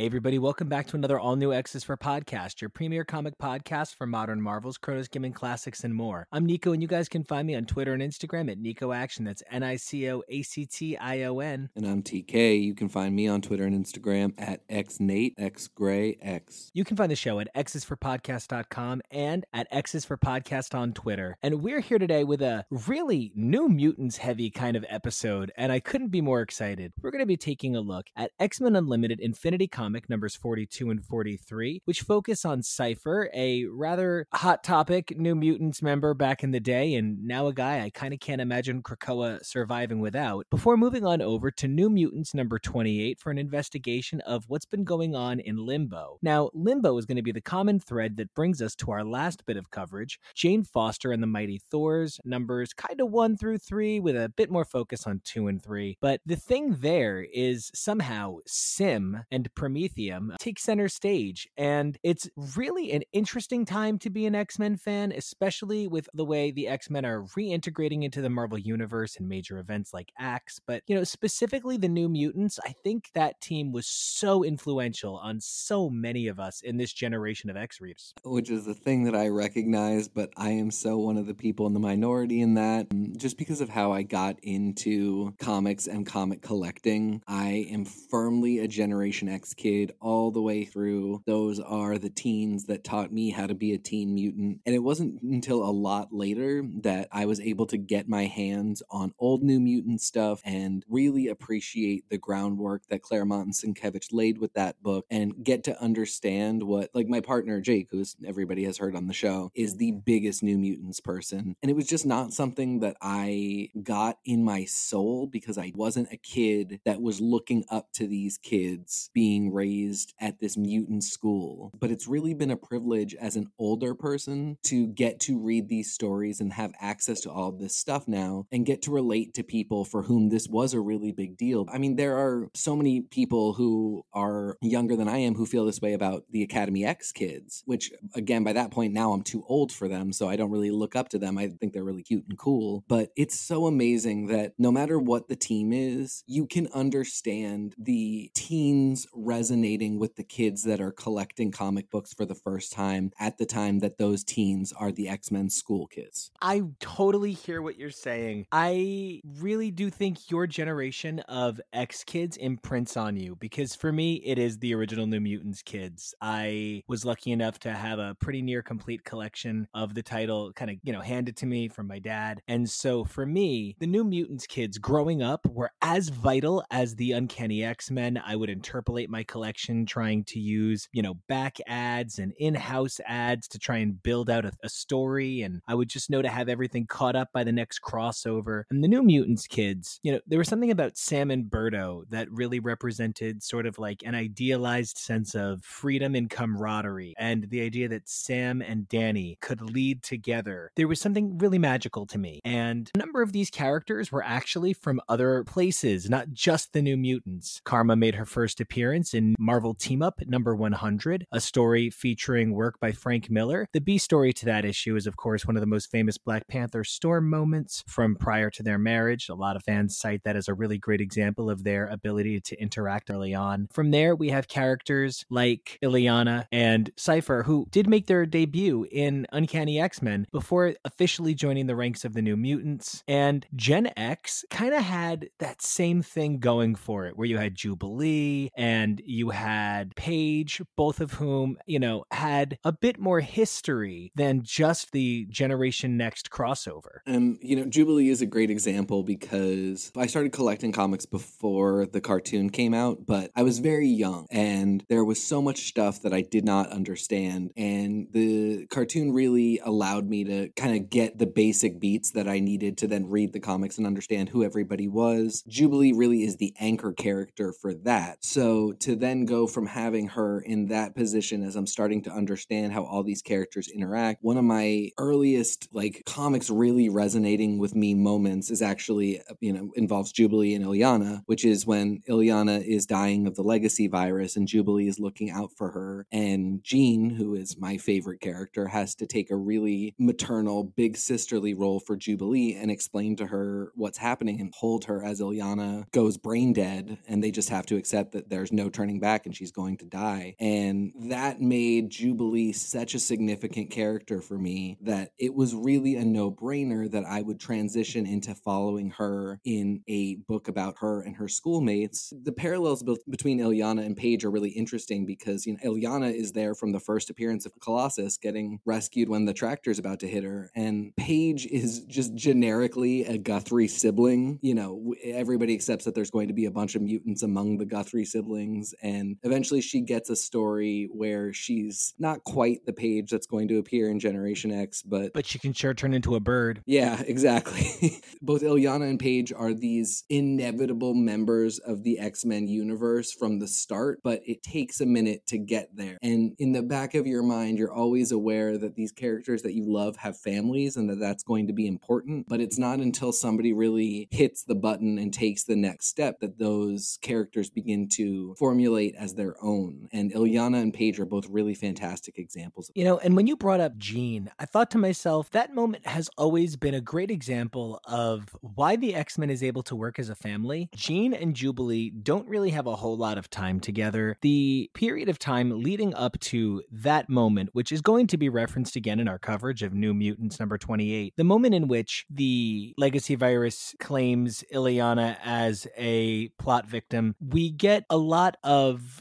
Hey, everybody, welcome back to another all new X's for Podcast, your premier comic podcast for modern Marvels, Chronos Gaming Classics, and more. I'm Nico, and you guys can find me on Twitter and Instagram at Nico Action. That's N I C O A C T I O N. And I'm TK. You can find me on Twitter and Instagram at XNate, XGrayX. You can find the show at xsforpodcast.com and at X's for Podcast on Twitter. And we're here today with a really new mutants heavy kind of episode, and I couldn't be more excited. We're going to be taking a look at X Men Unlimited Infinity comic numbers 42 and 43, which focus on Cypher, a rather hot topic New Mutants member back in the day, and now a guy I kind of can't imagine Krakoa surviving without, before moving on over to New Mutants number 28 for an investigation of what's been going on in Limbo. Now, Limbo is going to be the common thread that brings us to our last bit of coverage Jane Foster and the Mighty Thors, numbers kind of 1 through 3, with a bit more focus on 2 and 3. But the thing there is somehow S'ym and Prometheum uh, take center stage. And it's really an interesting time to be an X Men fan, especially with the way the X Men are reintegrating into the Marvel Universe in major events like Axe. But, you know, specifically the New Mutants, I think that team was so influential on so many of us in this generation of X readers. Which is the thing that I recognize, but I am so one of the people in the minority in that. Just because of how I got into comics and comic collecting, I am firmly a Generation X kid all the way through. Those are the teens that taught me how to be a teen mutant. And it wasn't until a lot later that I was able to get my hands on old New Mutant stuff and really appreciate the groundwork that Claremont and Sienkiewicz laid with that book and get to understand what, like, my partner Jake, who's everybody has heard on the show, is the biggest New Mutants person. And it was just not something that I got in my soul because I wasn't a kid that was looking up to these kids being raised at this mutant school. But it's really been a privilege as an older person to get to read these stories and have access to all this stuff now and get to relate to people for whom this was a really big deal. I mean, there are so many people who are younger than I am who feel this way about the Academy X kids, which again, by that point now I'm too old for them, so I don't really look up to them. I think they're really cute and cool. But it's so amazing that no matter what the team is, you can understand the teens resonating with the kids that are collecting comic books for the first time at the time that those teens are the X Men school kids. I totally hear what you're saying. I really do think your generation of X kids imprints on you because for me, it is the original New Mutants kids. I was lucky enough to have a pretty near complete collection of the title kind of, you know, handed to me from my dad. And so for me, the New Mutants kids growing up were as vital as the Uncanny X Men. I would interpolate my collection trying to use, you know, back ads and in house ads to try and build out a, a, story. And I would just know to have everything caught up by the next crossover. And the New Mutants kids, you know, there was something about Sam and Berto that really represented sort of like an idealized sense of freedom and camaraderie and the idea that Sam and Dani could lead together. There was something really magical to me. And a number of these characters were actually from other places, not just the New Mutants. Karma made her first appearance in Marvel Team Up number 100, a story featuring work by Frank Miller. The B story to that issue is, of course, one of the most famous Black Panther storm moments from prior to their marriage. A lot of fans cite that as a really great example of their ability to interact early on. From there, we have characters like Illyana and Cypher, who did make their debut in Uncanny X Men before officially joining the ranks of the New Mutants. And Gen X kind of had that same thing going for it, where you had Jubilee and you had Paige, both of whom, you know, had a bit more history than just the Generation Next crossover. And, you know, Jubilee is a great example because I started collecting comics before the cartoon came out, but I was very young and there was so much stuff that I did not understand. And the cartoon really allowed me to kind of get the basic beats that I needed to then read the comics and understand who everybody was. Jubilee really is the anchor character for that. So to then go from having her in that position as I'm starting to understand how all these characters interact, one of my earliest like comics really resonating with me moments is actually, you know, involves Jubilee and Illyana, which is when Illyana is dying of the legacy virus and Jubilee is looking out for her. And Jean, who is my favorite character, has to take a really maternal, big sisterly role for Jubilee and explain to her what's happening and hold her as Illyana goes brain dead. And they just have to accept that there's no turning back and she's going to die. And that made Jubilee such a significant character for me that it was really a no brainer that I would transition into following her in a book about her and her schoolmates. The parallels be- between Illyana and Paige are really interesting because, you know, Illyana is there from the first appearance of Colossus getting rescued when the tractor's about to hit her. And Paige is just generically a Guthrie sibling. You know, everybody accepts that there's going to be a bunch of mutants among the Guthrie siblings. And eventually she gets a story where she's not quite the Paige that's going to appear in Generation X, but. But she can sure turn into a bird. Yeah, exactly. Both Illyana and Paige are these inevitable members of the X Men universe from the start, but it takes a minute to get there. And in the back of your mind, you're always aware that these characters that you love have families and that that's going to be important. But it's not until somebody really hits the button and takes the next step that those characters begin to formulate as their own. And Illyana and Paige are both really fantastic examples. You know, and when you brought up Jean, I thought to myself, that moment has always been a great example of why the X Men is able to work as a family. Jean and Jubilee don't really have a whole lot of time together. The period of time leading up to that moment, which is going to be referenced again in our coverage of New Mutants number 28, the moment in which the legacy virus claims Illyana as a plot victim, we get a lot of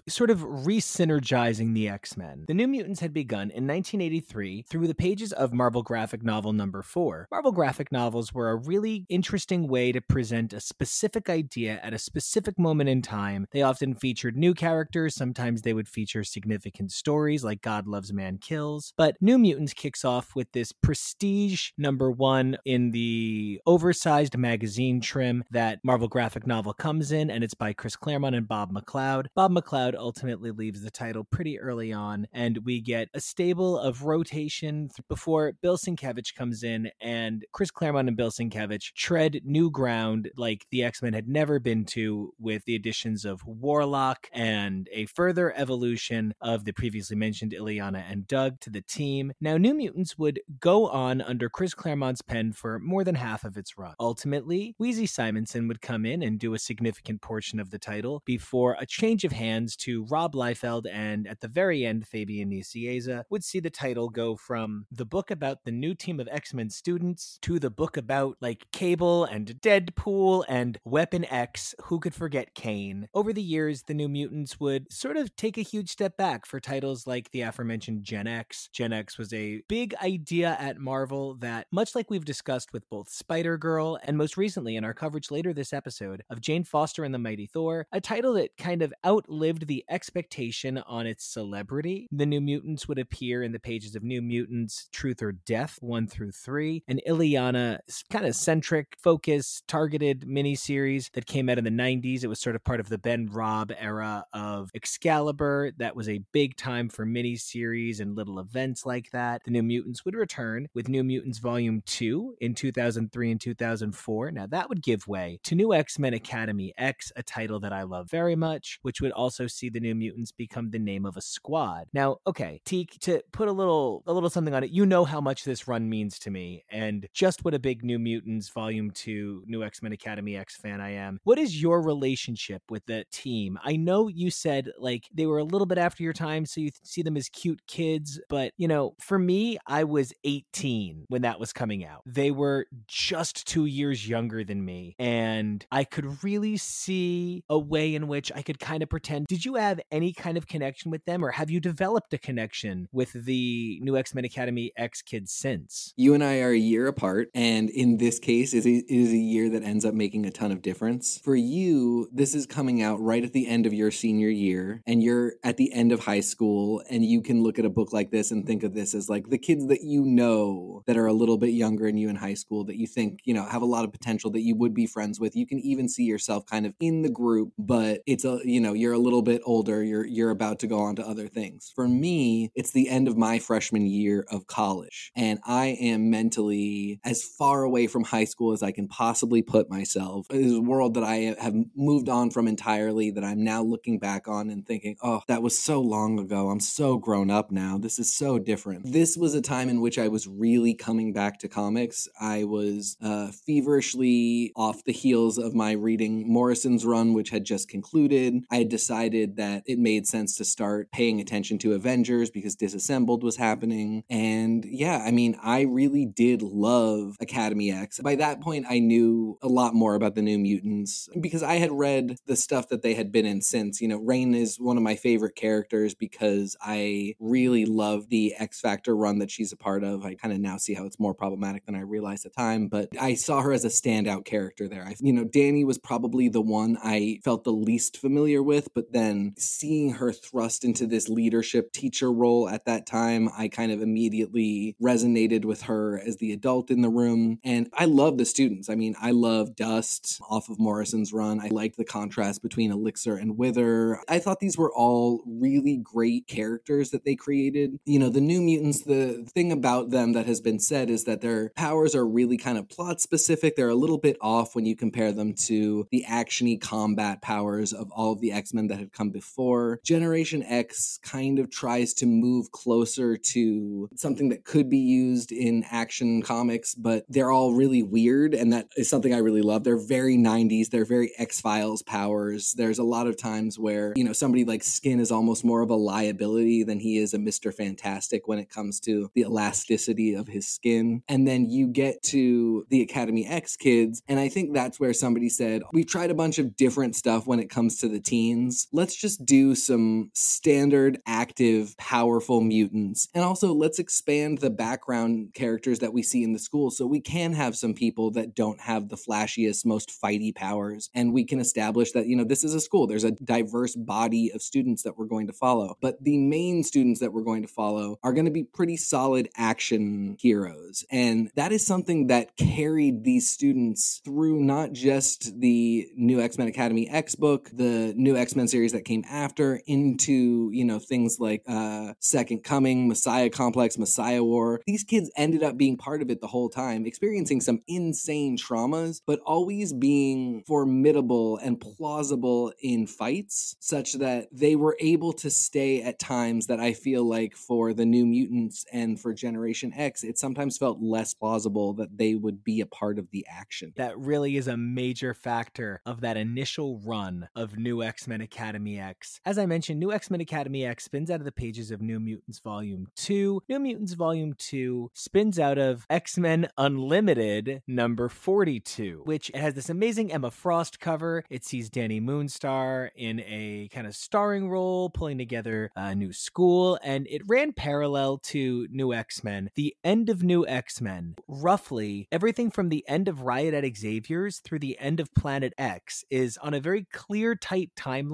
sort of re synergizing the X Men. The New Mutants had begun in 1983 through the pages of Marvel graphic novel number four. Marvel graphic novels were a really interesting way to present a specific idea at a specific moment in time. They often featured new characters, sometimes they would feature significant stories like God Loves Man Kills. But New Mutants kicks off with this prestige number one in the oversized magazine trim that Marvel graphic novel comes in, and it's by Chris Claremont and Bob McLeod. Bob McLeod ultimately leaves the title pretty early on, and we get a stable of rotation before Bill Sienkiewicz comes in, and Chris Claremont and Bill Sienkiewicz tread new ground like the X Men had never been to with the additions of Warlock and a further evolution of the previously mentioned Illyana and Doug to the team. Now, New Mutants would go on under Chris Claremont's pen for more than half of its run. Ultimately, Weezie Simonson would come in and do a significant portion of the title before a change of hands to Rob Liefeld and at the very end, Fabian Nicieza would see the title go from the book about the new team of X Men students to the book about like Cable and Deadpool and Weapon X. Who could forget Kane? Over the years, the New Mutants would sort of take a huge step back for titles like the aforementioned Gen X. Gen X was a big idea at Marvel that, much like we've discussed with both Spider Girl and most recently in our coverage later this episode of Jane Foster and the Mighty Thor, a title that kind of outlived the expectation on its celebrity. The New Mutants would appear in the pages of New Mutants Truth or Death 1 through 3, an Illyana kind of centric, focused, targeted miniseries that came out in the 90s. It was sort of part of the Ben Raab era of Excalibur. That was a big time for miniseries and little events like that. The New Mutants would return with New Mutants Volume 2 in 2003 and 2004. Now, that would give way to New X Men Academy X, a title that I love very much, which would also see the New Mutants become the name of a squad. Now, okay, Teak, to put a little a little something on it, you know how much this run means to me, and just what a big New Mutants Volume 2 New X Men Academy X fan I am. What is your relationship with the team? I know you said like they were a little bit after your time, so you see them as cute kids, but you know, for me, I was 18 when that was coming out. They were just two years younger than me, and I could really see a way in which I could kind of pretend. Did you have any kind of connection with them, or have you developed a connection with the New X Men Academy X kids since? You and I are a year apart, and in this case, it is a year that ends up making a ton of difference. For you, this is coming out right at the end of your senior year, and you're at the end of high school, and you can look at a book like this and think of this as like the kids that you know that are a little bit younger than you in high school that you think, you know, have a lot of potential that you would be friends with. You can even see yourself kind of in the group, but it's a, you know, you're a little bit older, you're you're about to go on to other things. For me, it's the end of my freshman year of college, and I am mentally as far away from high school as I can possibly put myself. It is a world that I have moved on from entirely that I'm now looking back on and thinking, "Oh, that was so long ago. I'm so grown up now. This is so different." This was a time in which I was really coming back to comics. I was uh, feverishly off the heels of my reading Morrison's run, which had just concluded. I had decided that it made sense to start paying attention to Avengers because Disassembled was happening. And yeah, I mean, I really did love Academy X. By that point, I knew a lot more about the New Mutants because I had read the stuff that they had been in since. You know, Rahne is one of my favorite characters because I really love the X Factor run that she's a part of. I kind of now see how it's more problematic than I realized at the time, but I saw her as a standout character there. I, you know, Dani was probably the one I felt the least familiar with, but then seeing her thrust into this leadership teacher role at that time, I kind of immediately resonated with her as the adult in the room. And I love the students. I mean, I love Dust off of Morrison's run. I liked the contrast between Elixir and Wither. I thought these were all really great characters that they created. You know, the New Mutants, the thing about them that has been said is that their powers are really kind of plot specific. They're a little bit off when you compare them to the actiony combat powers of all of the X Men that had come before. Generation X kind of tries to move closer to something that could be used in action comics, but they're all really weird, and that is something I really love. They're very 90s, they're very X Files powers. There's a lot of times where, you know, somebody like Skin is almost more of a liability than he is a Mr. Fantastic when it comes to the elasticity of his skin. And then you get to the Academy X kids, and I think that's where somebody said, We've tried a bunch of different stuff when it comes to the teens. Let's just do some standard, active, powerful mutants. And also, let's expand the background characters that we see in the school so we can have some people that don't have the flashiest, most fighty powers. And we can establish that, you know, this is a school. There's a diverse body of students that we're going to follow. But the main students that we're going to follow are going to be pretty solid action heroes. And that is something that carried these students through not just the new X Men Academy X book, the new X Men series that came after, into, you know, things like uh, Second Coming, Messiah Complex, Messiah War. These kids ended up being part of it the whole time, experiencing some insane traumas, but always being formidable and plausible in fights, such that they were able to stay at times that I feel like for the New Mutants and for Generation X, it sometimes felt less plausible that they would be a part of the action. That really is a major factor of that initial run of New X Men Academy X. As I mentioned, New X Men Academy X spins out of the pages of New Mutants Volume 2. New Mutants Volume 2 spins out of X Men Unlimited number 42, which has this amazing Emma Frost cover. It sees Dani Moonstar in a kind of starring role, pulling together a new school, and it ran parallel to New X Men. The end of New X Men, roughly everything from the end of Riot at Xavier's through the end of Planet X, is on a very clear, tight timeline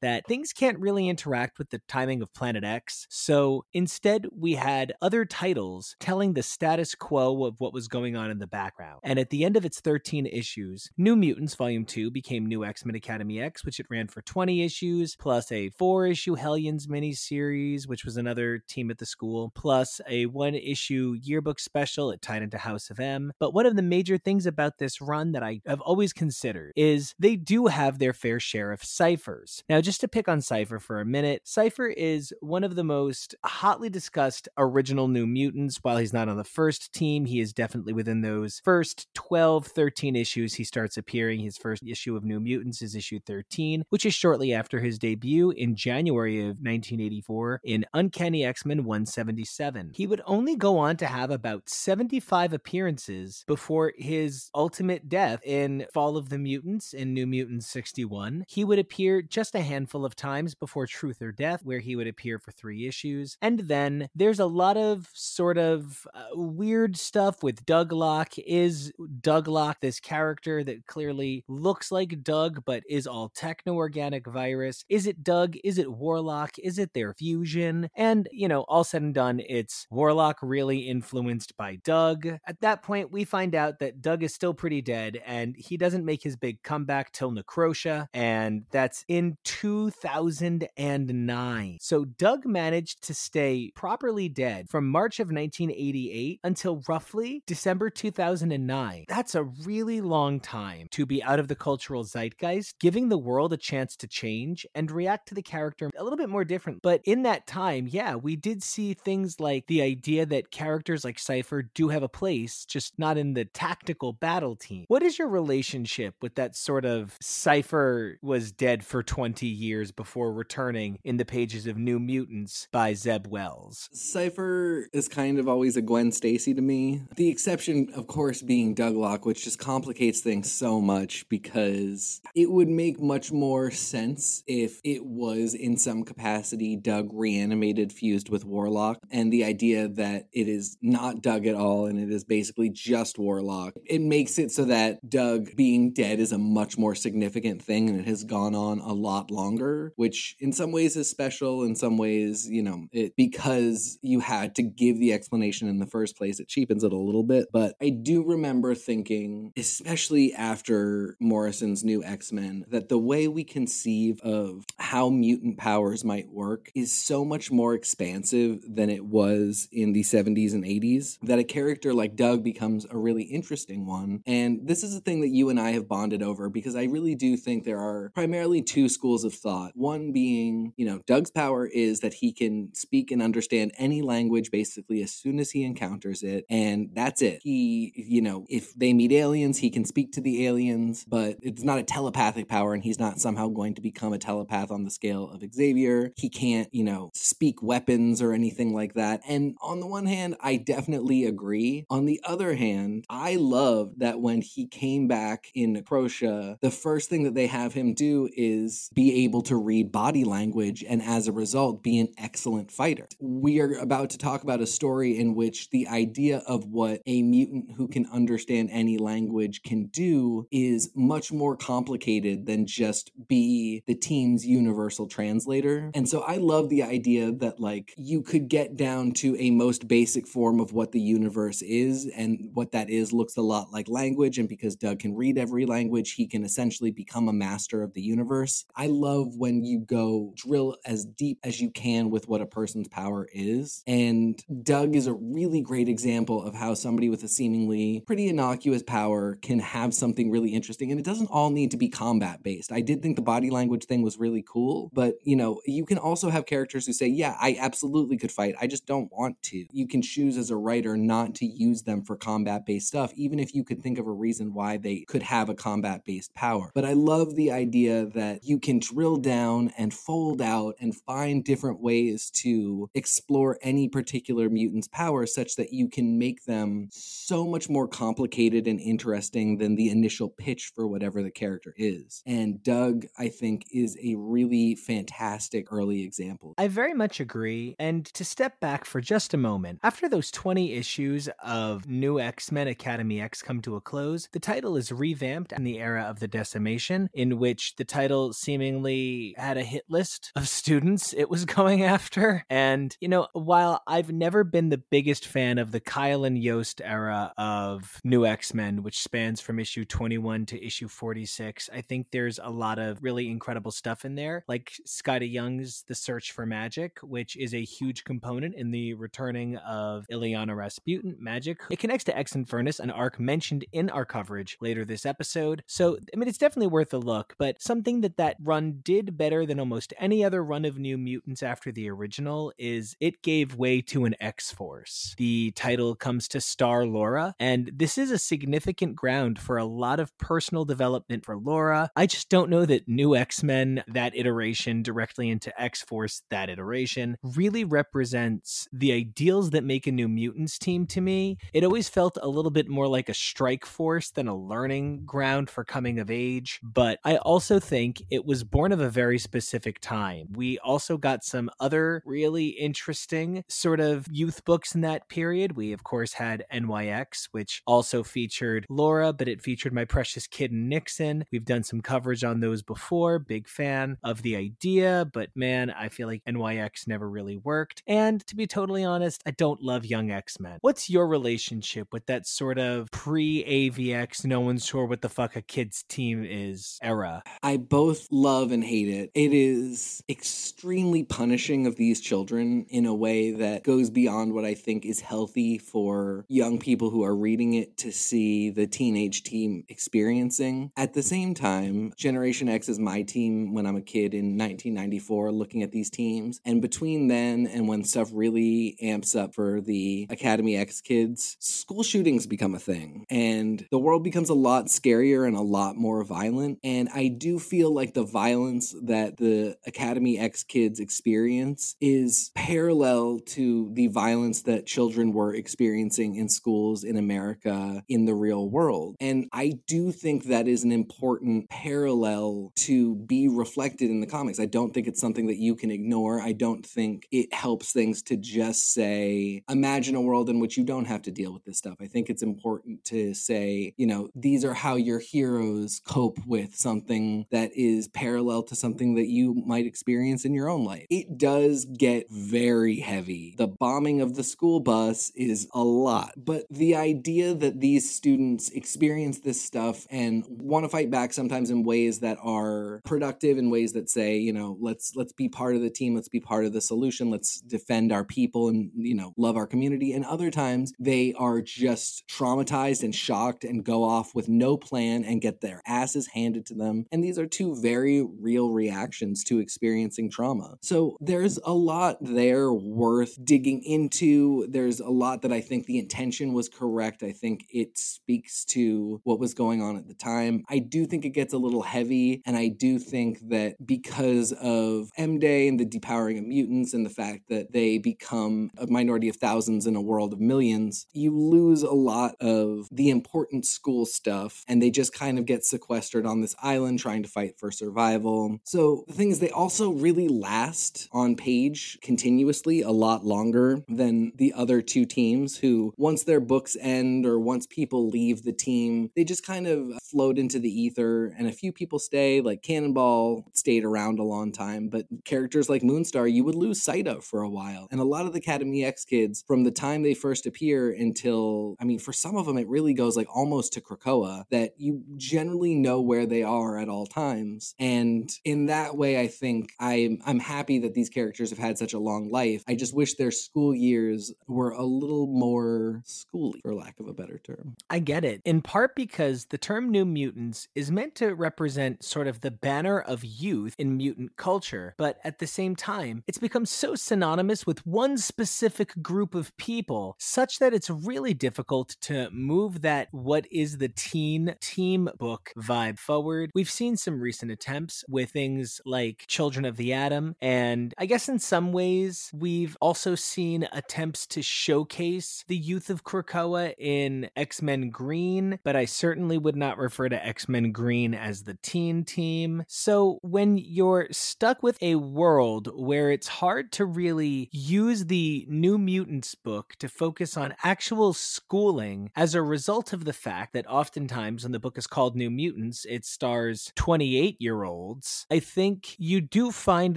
that things can't really interact with the timing of Planet X. So instead, we had other titles telling the status quo of what was going on in the background. And at the end of its 13 issues, New Mutants Volume 2 became New X Men Academy X, which it ran for 20 issues, plus a four issue Hellions miniseries, which was another team at the school, plus a one issue yearbook special. It tied into House of M. But one of the major things about this run that I have always considered is they do have their fair share of ciphers. Now, just to pick on Cypher for a minute, Cypher is one of the most hotly discussed original New Mutants. While he's not on the first team, he is definitely within those first 12, 13 issues he starts appearing. His first issue of New Mutants is issue 13, which is shortly after his debut in January of 1984 in Uncanny X Men 177. He would only go on to have about 75 appearances before his ultimate death in Fall of the Mutants in New Mutants 61. He would appear just a handful of times before Truth or Death, where he would appear for three issues. And then there's a lot of sort of uh, weird stuff with Doug Douglock. Is Doug Douglock this character that clearly looks like Doug but is all techno organic virus? Is it Doug? Is it Warlock? Is it their fusion? And, you know, all said and done, it's Warlock really influenced by Doug. At that point, we find out that Doug is still pretty dead and he doesn't make his big comeback till Necrosha. And that's in 2009. So Doug managed to stay properly dead from March of 1988 until roughly December 2009. That's a really long time to be out of the cultural zeitgeist, giving the world a chance to change and react to the character a little bit more different. But in that time, yeah, we did see things like the idea that characters like Cypher do have a place, just not in the tactical battle team. What is your relationship with that sort of Cypher was dead for 20 years before returning in the pages of New Mutants by Zeb Wells? Cypher is kind of always a Gwen Stacy to me. The exception, of course, being Douglock, which just complicates things so much because it would make much more sense if it was in some capacity Doug reanimated fused with Warlock and the idea that it is not Doug at all and it is basically just Warlock. It makes it so that Doug being dead is a much more significant thing and it has gone on a lot longer, which in some ways is special, in some ways, you know, it because you had to give the explanation in the first place, it cheapens it a little bit. But I do remember thinking, especially after Morrison's new X-Men, that the way we conceive of how mutant powers might work is so much more expansive than it was in the 70s and 80s that a character like Doug becomes a really interesting one. And this is a thing that you and I have bonded over because I really do think there are primarily two schools of thought. One being, you know, Doug's power is that he can speak and understand any language basically as soon as he encounters it. And that's it. He, you know, if they meet aliens, he can speak to the aliens, but it's not a telepathic power and he's not somehow going to become a telepath on the scale of Xavier. He can't, you know, speak weapons or anything like that. And on the one hand, I definitely agree. On the other hand, I love that when he came back in Necrosha, the first thing that they have him do is be able to read body language and as a result be an excellent fighter. We are about to talk about a story in which the idea of what a mutant who can understand any language can do is much more complicated than just be the team's universal translator. And so I love the idea that like you could get down to a most basic form of what the universe is and what that is looks a lot like language and because Doug can read every language, he can essentially become a master of the universe. I love when you go drill as deep as you can with what a person's power is. And Doug is a really great example of how somebody with a seemingly pretty innocuous power can have something really interesting. And it doesn't all need to be combat based. I did think the body language thing was really cool, but you know, you can also have characters who say, Yeah, I absolutely could fight. I just don't want to. You can choose as a writer not to use them for combat based stuff, even if you could think of a reason why they could have a combat based power. But I love the idea that you can drill down and fold out and find different ways to explore any particular mutant's power such that you can make them so much more complicated and interesting than the initial pitch for whatever the character is. And Doug, I think, is a really fantastic early example. I very much agree. And to step back for just a moment, after those 20 issues of New X Men Academy X come to a close, the title is revamped in the era of the decimation, in which the title seemingly had a hit list of students it was going after. And, you know, while I've never been the biggest fan of the Kyle and Yost era of New X Men, which spans from issue 21 to issue 46, I think there's a lot of really incredible stuff in there, like Skottie Young's The Search for Magic, which is a huge component in the returning of Illyana Rasputin, magic. It connects to X Infernus, an arc mentioned in our coverage later this episode. So, I mean, it's definitely worth a look, but something that that run did better than almost any other run of New Mutants after the original is it gave way to an X Force. The title comes to star Laura, and this is a significant ground for a lot of personal development for Laura. I just don't know that New X Men, that iteration directly into X Force, that iteration, really represents the ideals that make a New Mutants team to me. It always felt a little bit more like a strike force than a learning ground for coming of age, but I also think it was born of a very specific time. We also got some other really interesting sort of youth books in that period. We, of course, had NYX, which also featured Laura, but it featured my precious Kiden Nixon. We've done some coverage on those before. Big fan of the idea, but man, I feel like NYX never really worked. And to be totally honest, I don't love Young X Men. What's your relationship with that sort of pre AVX, no one's sure what the fuck a kid's team is era? I both both love and hate it. It is extremely punishing of these children in a way that goes beyond what I think is healthy for young people who are reading it to see the teenage team experiencing. At the same time, Generation X is my team when I'm a kid in 1994 looking at these teams. And between then and when stuff really amps up for the Academy X kids, school shootings become a thing. And the world becomes a lot scarier and a lot more violent. And I do feel like the violence that the Academy X kids experience is parallel to the violence that children were experiencing in schools in America in the real world. And I do think that is an important parallel to be reflected in the comics. I don't think it's something that you can ignore. I don't think it helps things to just say, imagine a world in which you don't have to deal with this stuff. I think it's important to say, you know, these are how your heroes cope with something that is parallel to something that you might experience in your own life. It does get very heavy. The bombing of the school bus is a lot, but the idea that these students experience this stuff and want to fight back sometimes in ways that are productive in ways that say, you know, let's let's be part of the team, let's be part of the solution, let's defend our people and, you know, love our community. And other times they are just traumatized and shocked and go off with no plan and get their asses handed to them. And these are two very real reactions to experiencing trauma. So there's a lot there worth digging into. There's a lot that I think the intention was correct. I think it speaks to what was going on at the time. I do think it gets a little heavy, and I do think that because of M Day and the depowering of mutants and the fact that they become a minority of thousands in a world of millions, you lose a lot of the important school stuff, and they just kind of get sequestered on this island trying to fight for survival. So the thing is, they also really last on page continuously a lot longer than the other two teams who, once their books end or once people leave the team, they just kind of float into the ether and a few people stay. Like Cannonball stayed around a long time, but characters like Moonstar you would lose sight of for a while. And a lot of the Academy X kids, from the time they first appear until, I mean, for some of them, it really goes like almost to Krakoa, that you generally know where they are at all times. And in that way, I think I'm, I'm happy that these characters have had such a long life. I just wish their school years were a little more schooly, for lack of a better term. I get it. In part because the term New Mutants is meant to represent sort of the banner of youth in mutant culture, but at the same time, it's become so synonymous with one specific group of people, such that it's really difficult to move that what is the teen team book vibe forward. We've seen some recent attempts with things like Children of the Atom, and I guess in some ways, we've also seen attempts to showcase the youth of Krakoa in X Men Green, but I certainly would not refer to X Men Green as the teen team. So when you're stuck with a world where it's hard to really use the New Mutants book to focus on actual schooling as a result of the fact that oftentimes when the book is called New Mutants, it stars 28 year olds, I think you do find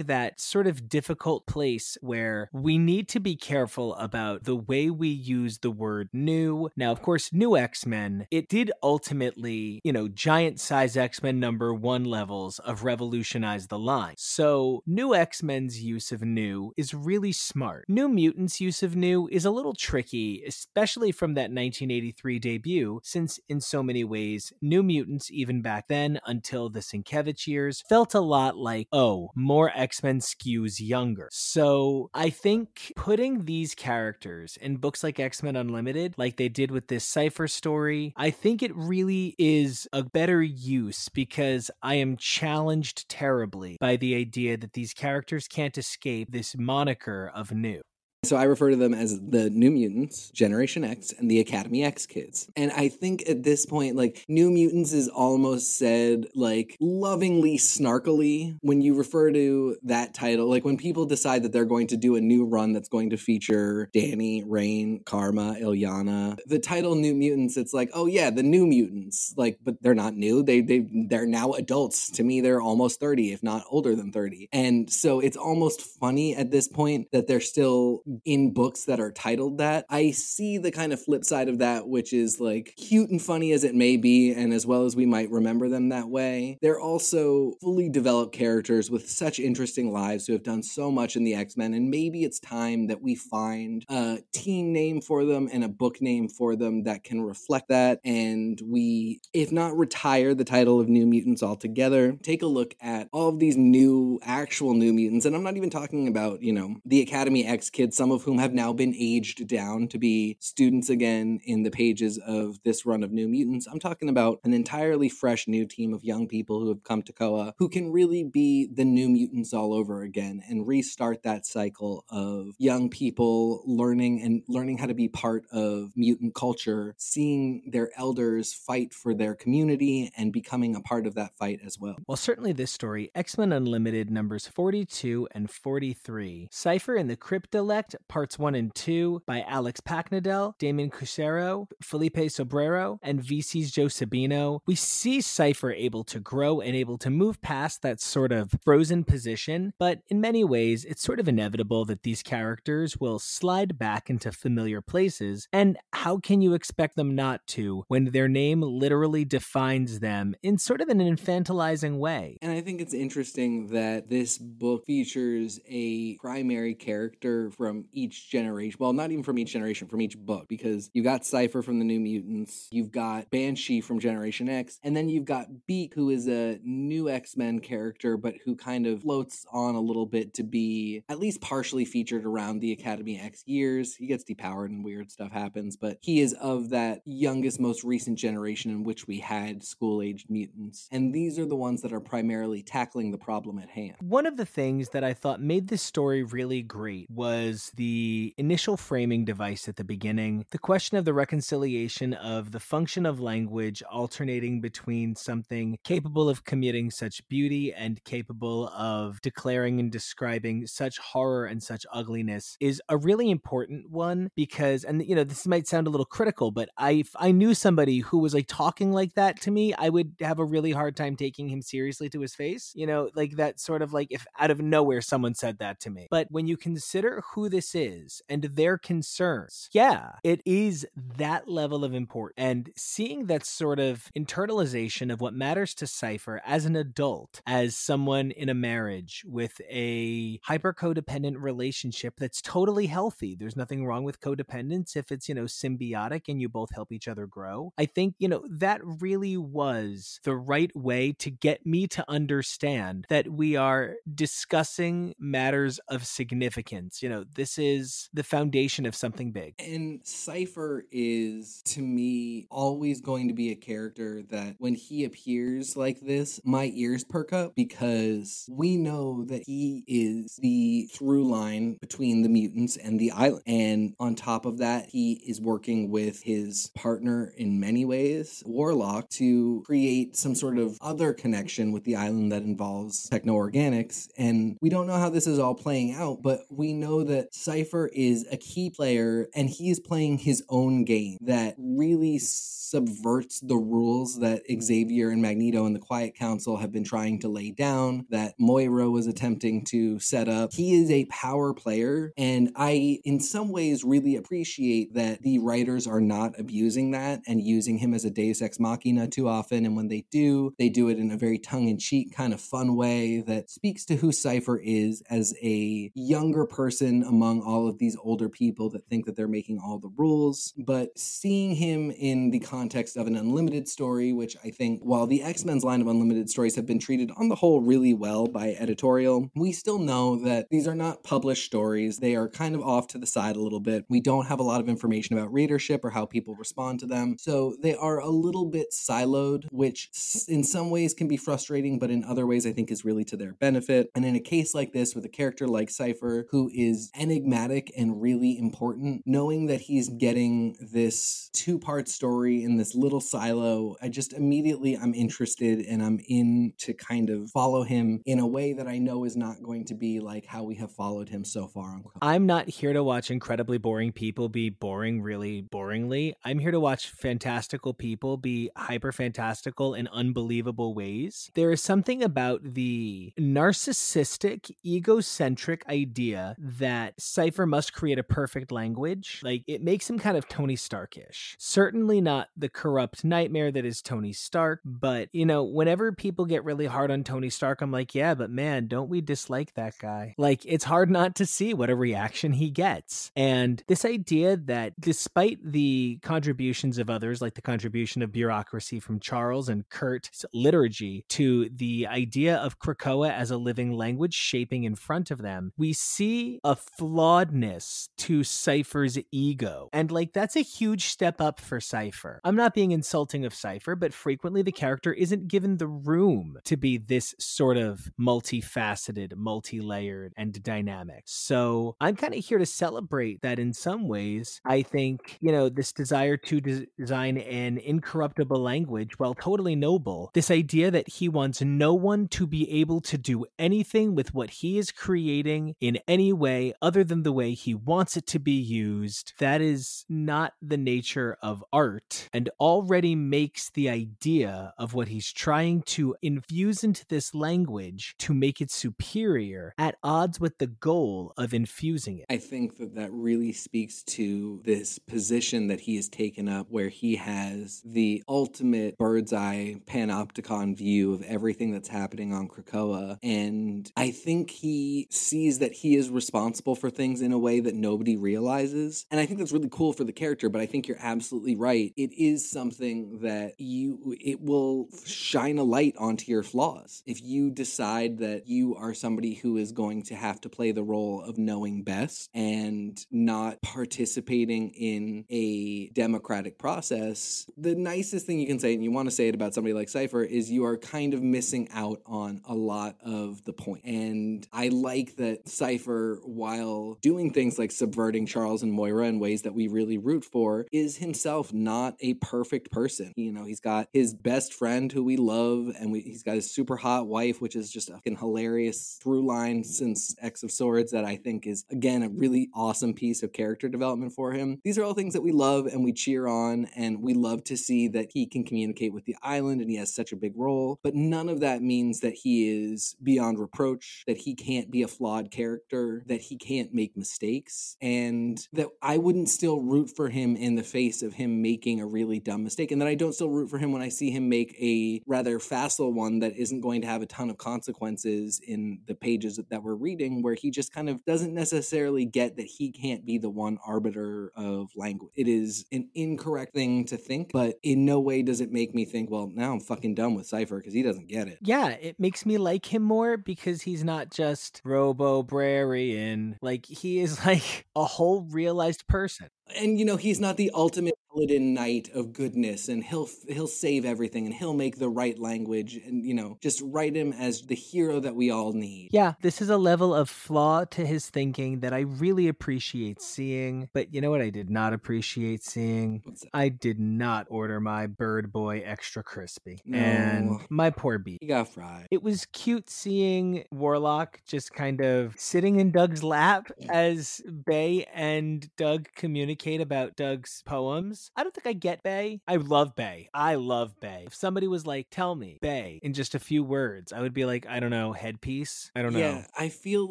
that sort of difficult place where we need to be careful about the way we use the word new. Now, of course, New X Men, it did ultimately, you know, giant size X Men number one levels of revolutionize the line. So, New X Men's use of new is really smart. New Mutants' use of new is a little tricky, especially from that 1983 debut, since in so many ways, New Mutants, even back then until the Sienkiewicz years, felt a lot like, oh, more X Men skews younger. So, I think putting these characters in books like X Men Unlimited, like they did with this Cypher story, I think it really is a better use because I am challenged terribly by the idea that these characters can't escape this moniker of new. So I refer to them as the New Mutants, Generation X, and the Academy X kids. And I think at this point, like, New Mutants is almost said, like, lovingly, snarkily when you refer to that title. Like, when people decide that they're going to do a new run that's going to feature Dani, Rahne, Karma, Illyana, the title New Mutants, it's like, oh yeah, the New Mutants. Like, but they're not new. They, they, they're now adults. To me, they're almost 30, if not older than 30. And so it's almost funny at this point that they're still in books that are titled that. I see the kind of flip side of that, which is like cute and funny as it may be, and as well as we might remember them that way, they're also fully developed characters with such interesting lives who have done so much in the X Men. And maybe it's time that we find a team name for them and a book name for them that can reflect that. And we, if not retire the title of New Mutants altogether, take a look at all of these new, actual New Mutants. And I'm not even talking about, you know, the Academy X kids, some of whom have now been aged down to be students again in the pages of this run of New Mutants. I'm talking about an entirely fresh new team of young people who have come to Koa who can really be the New Mutants all over again and restart that cycle of young people learning and learning how to be part of mutant culture, seeing their elders fight for their community and becoming a part of that fight as well. Well, certainly this story, X Men Unlimited numbers 42 and 43, Cypher and the Cryptolect, parts 1 and 2 by Alex Paknadel, Damon Cusero, Felipe Sobreiro, and VC's Joe Sabino. We see Cypher able to grow and able to move past that sort of frozen position, but in many ways, it's sort of inevitable that these characters will slide back into familiar places. And how can you expect them not to when their name literally defines them in sort of an infantilizing way? And I think it's interesting that this book features a primary character from each generation. Well, not even from each generation, from each book, because you've got Cypher from the New Mutants, you've got Banshee from Generation X, and then you've got Beak, who is a new X Men character, but who kind of floats on a little bit to be at least partially featured around the Academy X years. He gets depowered and weird stuff happens, but he is of that youngest, most recent generation in which we had school aged mutants. And these are the ones that are primarily tackling the problem at hand. One of the things that I thought made this story really great was the initial framing device at the beginning, the question of the reconciliation of the function of language alternating between something capable of committing such beauty and capable of declaring and describing such horror and such ugliness is a really important one because and you know this might sound a little critical but I if I knew somebody who was like talking like that to me I would have a really hard time taking him seriously to his face you know like that sort of like if out of nowhere someone said that to me. But when you consider who this is and their concerns yeah it is that level of import and seeing that sort of internalization of what matters to Cypher as an adult as someone in a marriage with a hyper codependent relationship that's totally healthy. There's nothing wrong with codependence if it's, you know, symbiotic and you both help each other grow. I think, you know, that really was the right way to get me to understand that we are discussing matters of significance. You know, this is the foundation of something big. And Cypher is, to me, always going to be a character that when he appears like this, my ears perk up because we know that he is the through line between the mutants and the island. And on top of that, he is working with his partner in many ways, Warlock, to create some sort of other connection with the island that involves techno organics. And we don't know how this is all playing out, but we know that Cypher is a key player and he is playing his own game that really subverts the rules that Xavier and Magneto and the Quiet Council have been trying to lay down, that Moira was attempting to set up. He is a power player, and I, in some ways, really appreciate that the writers are not abusing that and using him as a deus ex machina too often. And when they do, they do it in a very tongue in cheek, kind of fun way that speaks to who Cypher is as a younger person among all of these older people that think that they're making all the rules. But seeing him in the context of an unlimited story, which I think, while the X Men's line of unlimited stories have been treated on the whole really well by editorial, we still know that these are not published stories. They are kind of off to the side a little bit. We don't have a lot of information about readership or how people respond to them. So they are a little bit siloed, which in some ways can be frustrating, but in other ways I think is really to their benefit. And in a case like this, with a character like Cypher, who is enigmatic and really important, knowing that he's getting this two part story in this little silo, I just immediately I'm interested and I'm in to kind of follow him in a way that I know is not going to be like how we have followed him so far I'm not here to watch incredibly boring people be boring really boringly. I'm here to watch fantastical people be hyper fantastical in unbelievable ways. There is something about the narcissistic, egocentric idea that Cypher must create a perfect language, like it makes him kind of Tony Starkish. Certainly not the corrupt nightmare that is Tony Stark, but you know, whenever people get really hard on Tony Stark, I'm like, yeah, but man, don't we dislike that guy? Like, it's hard not to see what a reaction he gets. And this idea that despite the contributions of others, like the contribution of bureaucracy from Charles and Kurt's liturgy to the idea of Krakoa as a living language shaping in front of them, we see a flawedness to Cypher's ego. And like, that's a huge step up for Cypher. I'm not being insulting of Cypher, but frequently the character isn't given the room to be this sort of multifaceted, multi layered, and dynamic. So I'm kind of here to celebrate that in some ways. I think, you know, this desire to de- design an incorruptible language, while totally noble, this idea that he wants no one to be able to do anything with what he is creating in any way other than the way he wants it to be used, that is not the nature of art and already makes the idea of what he's trying to infuse into this language to make it superior at odds with the goal of infusing it. I think that that really speaks to this position that he has taken up where he has the ultimate bird's eye panopticon view of everything that's happening on Krakoa. And I think he sees that he is responsible for things in a way that nobody realizes. And I think that's really cool for the character, but I think you're absolutely right. It is something that you, it will shine a light onto your flaws. If you decide that you are somebody who is going to have to play the role of knowing best and not participating in a democratic process, the nicest thing you can say, and you want to say it about somebody like Cypher, is you are kind of missing out on a lot of the point. And I like that Cypher, while doing things like subverting Charles and Moira in ways that we really root for, is himself not a perfect person. You know, he's got his best friend who we love, and we, he's got his super hot wife, which is just a fucking hilarious through line since X of Swords that I think is, again, a really awesome piece of character development for him. These are all things that we love and we cheer on, and we love to see that he can communicate with the island and he has such a big role. But none of that means that he is beyond reproach, that he can't be a flawed character, that he can't make mistakes, and that I wouldn't still root for him in the face of him making a really dumb mistake, and that I don't still root for him when I see him make a rather facile one that isn't going to have a ton of consequences in the pages that we're reading, where he just kind of doesn't necessarily get that he can't be the one arbiter of language. It is an incorrect thing to think, but in no way does it make me think, well, now I'm fucking done with Cypher because he doesn't get it. Yeah, it makes me like him more because he's not just Robo Brarian. Like, he is like a whole realized person. And you know, he's not the ultimate paladin knight of goodness and he'll he'll save everything and he'll make the right language and you know, just write him as the hero that we all need. Yeah, this is a level of flaw to his thinking that I really appreciate seeing. But you know what I did not appreciate seeing? I did not order my bird boy extra crispy. No. And my poor beat. He got fried. It was cute seeing Warlock just kind of sitting in Doug's lap as Bay and Doug communicate about Doug's poems. I don't think I get Bay. I love Bay. I love Bay. If somebody was like, tell me Bay in just a few words, I would be like, I don't know, headpiece. I don't know. Yeah, I feel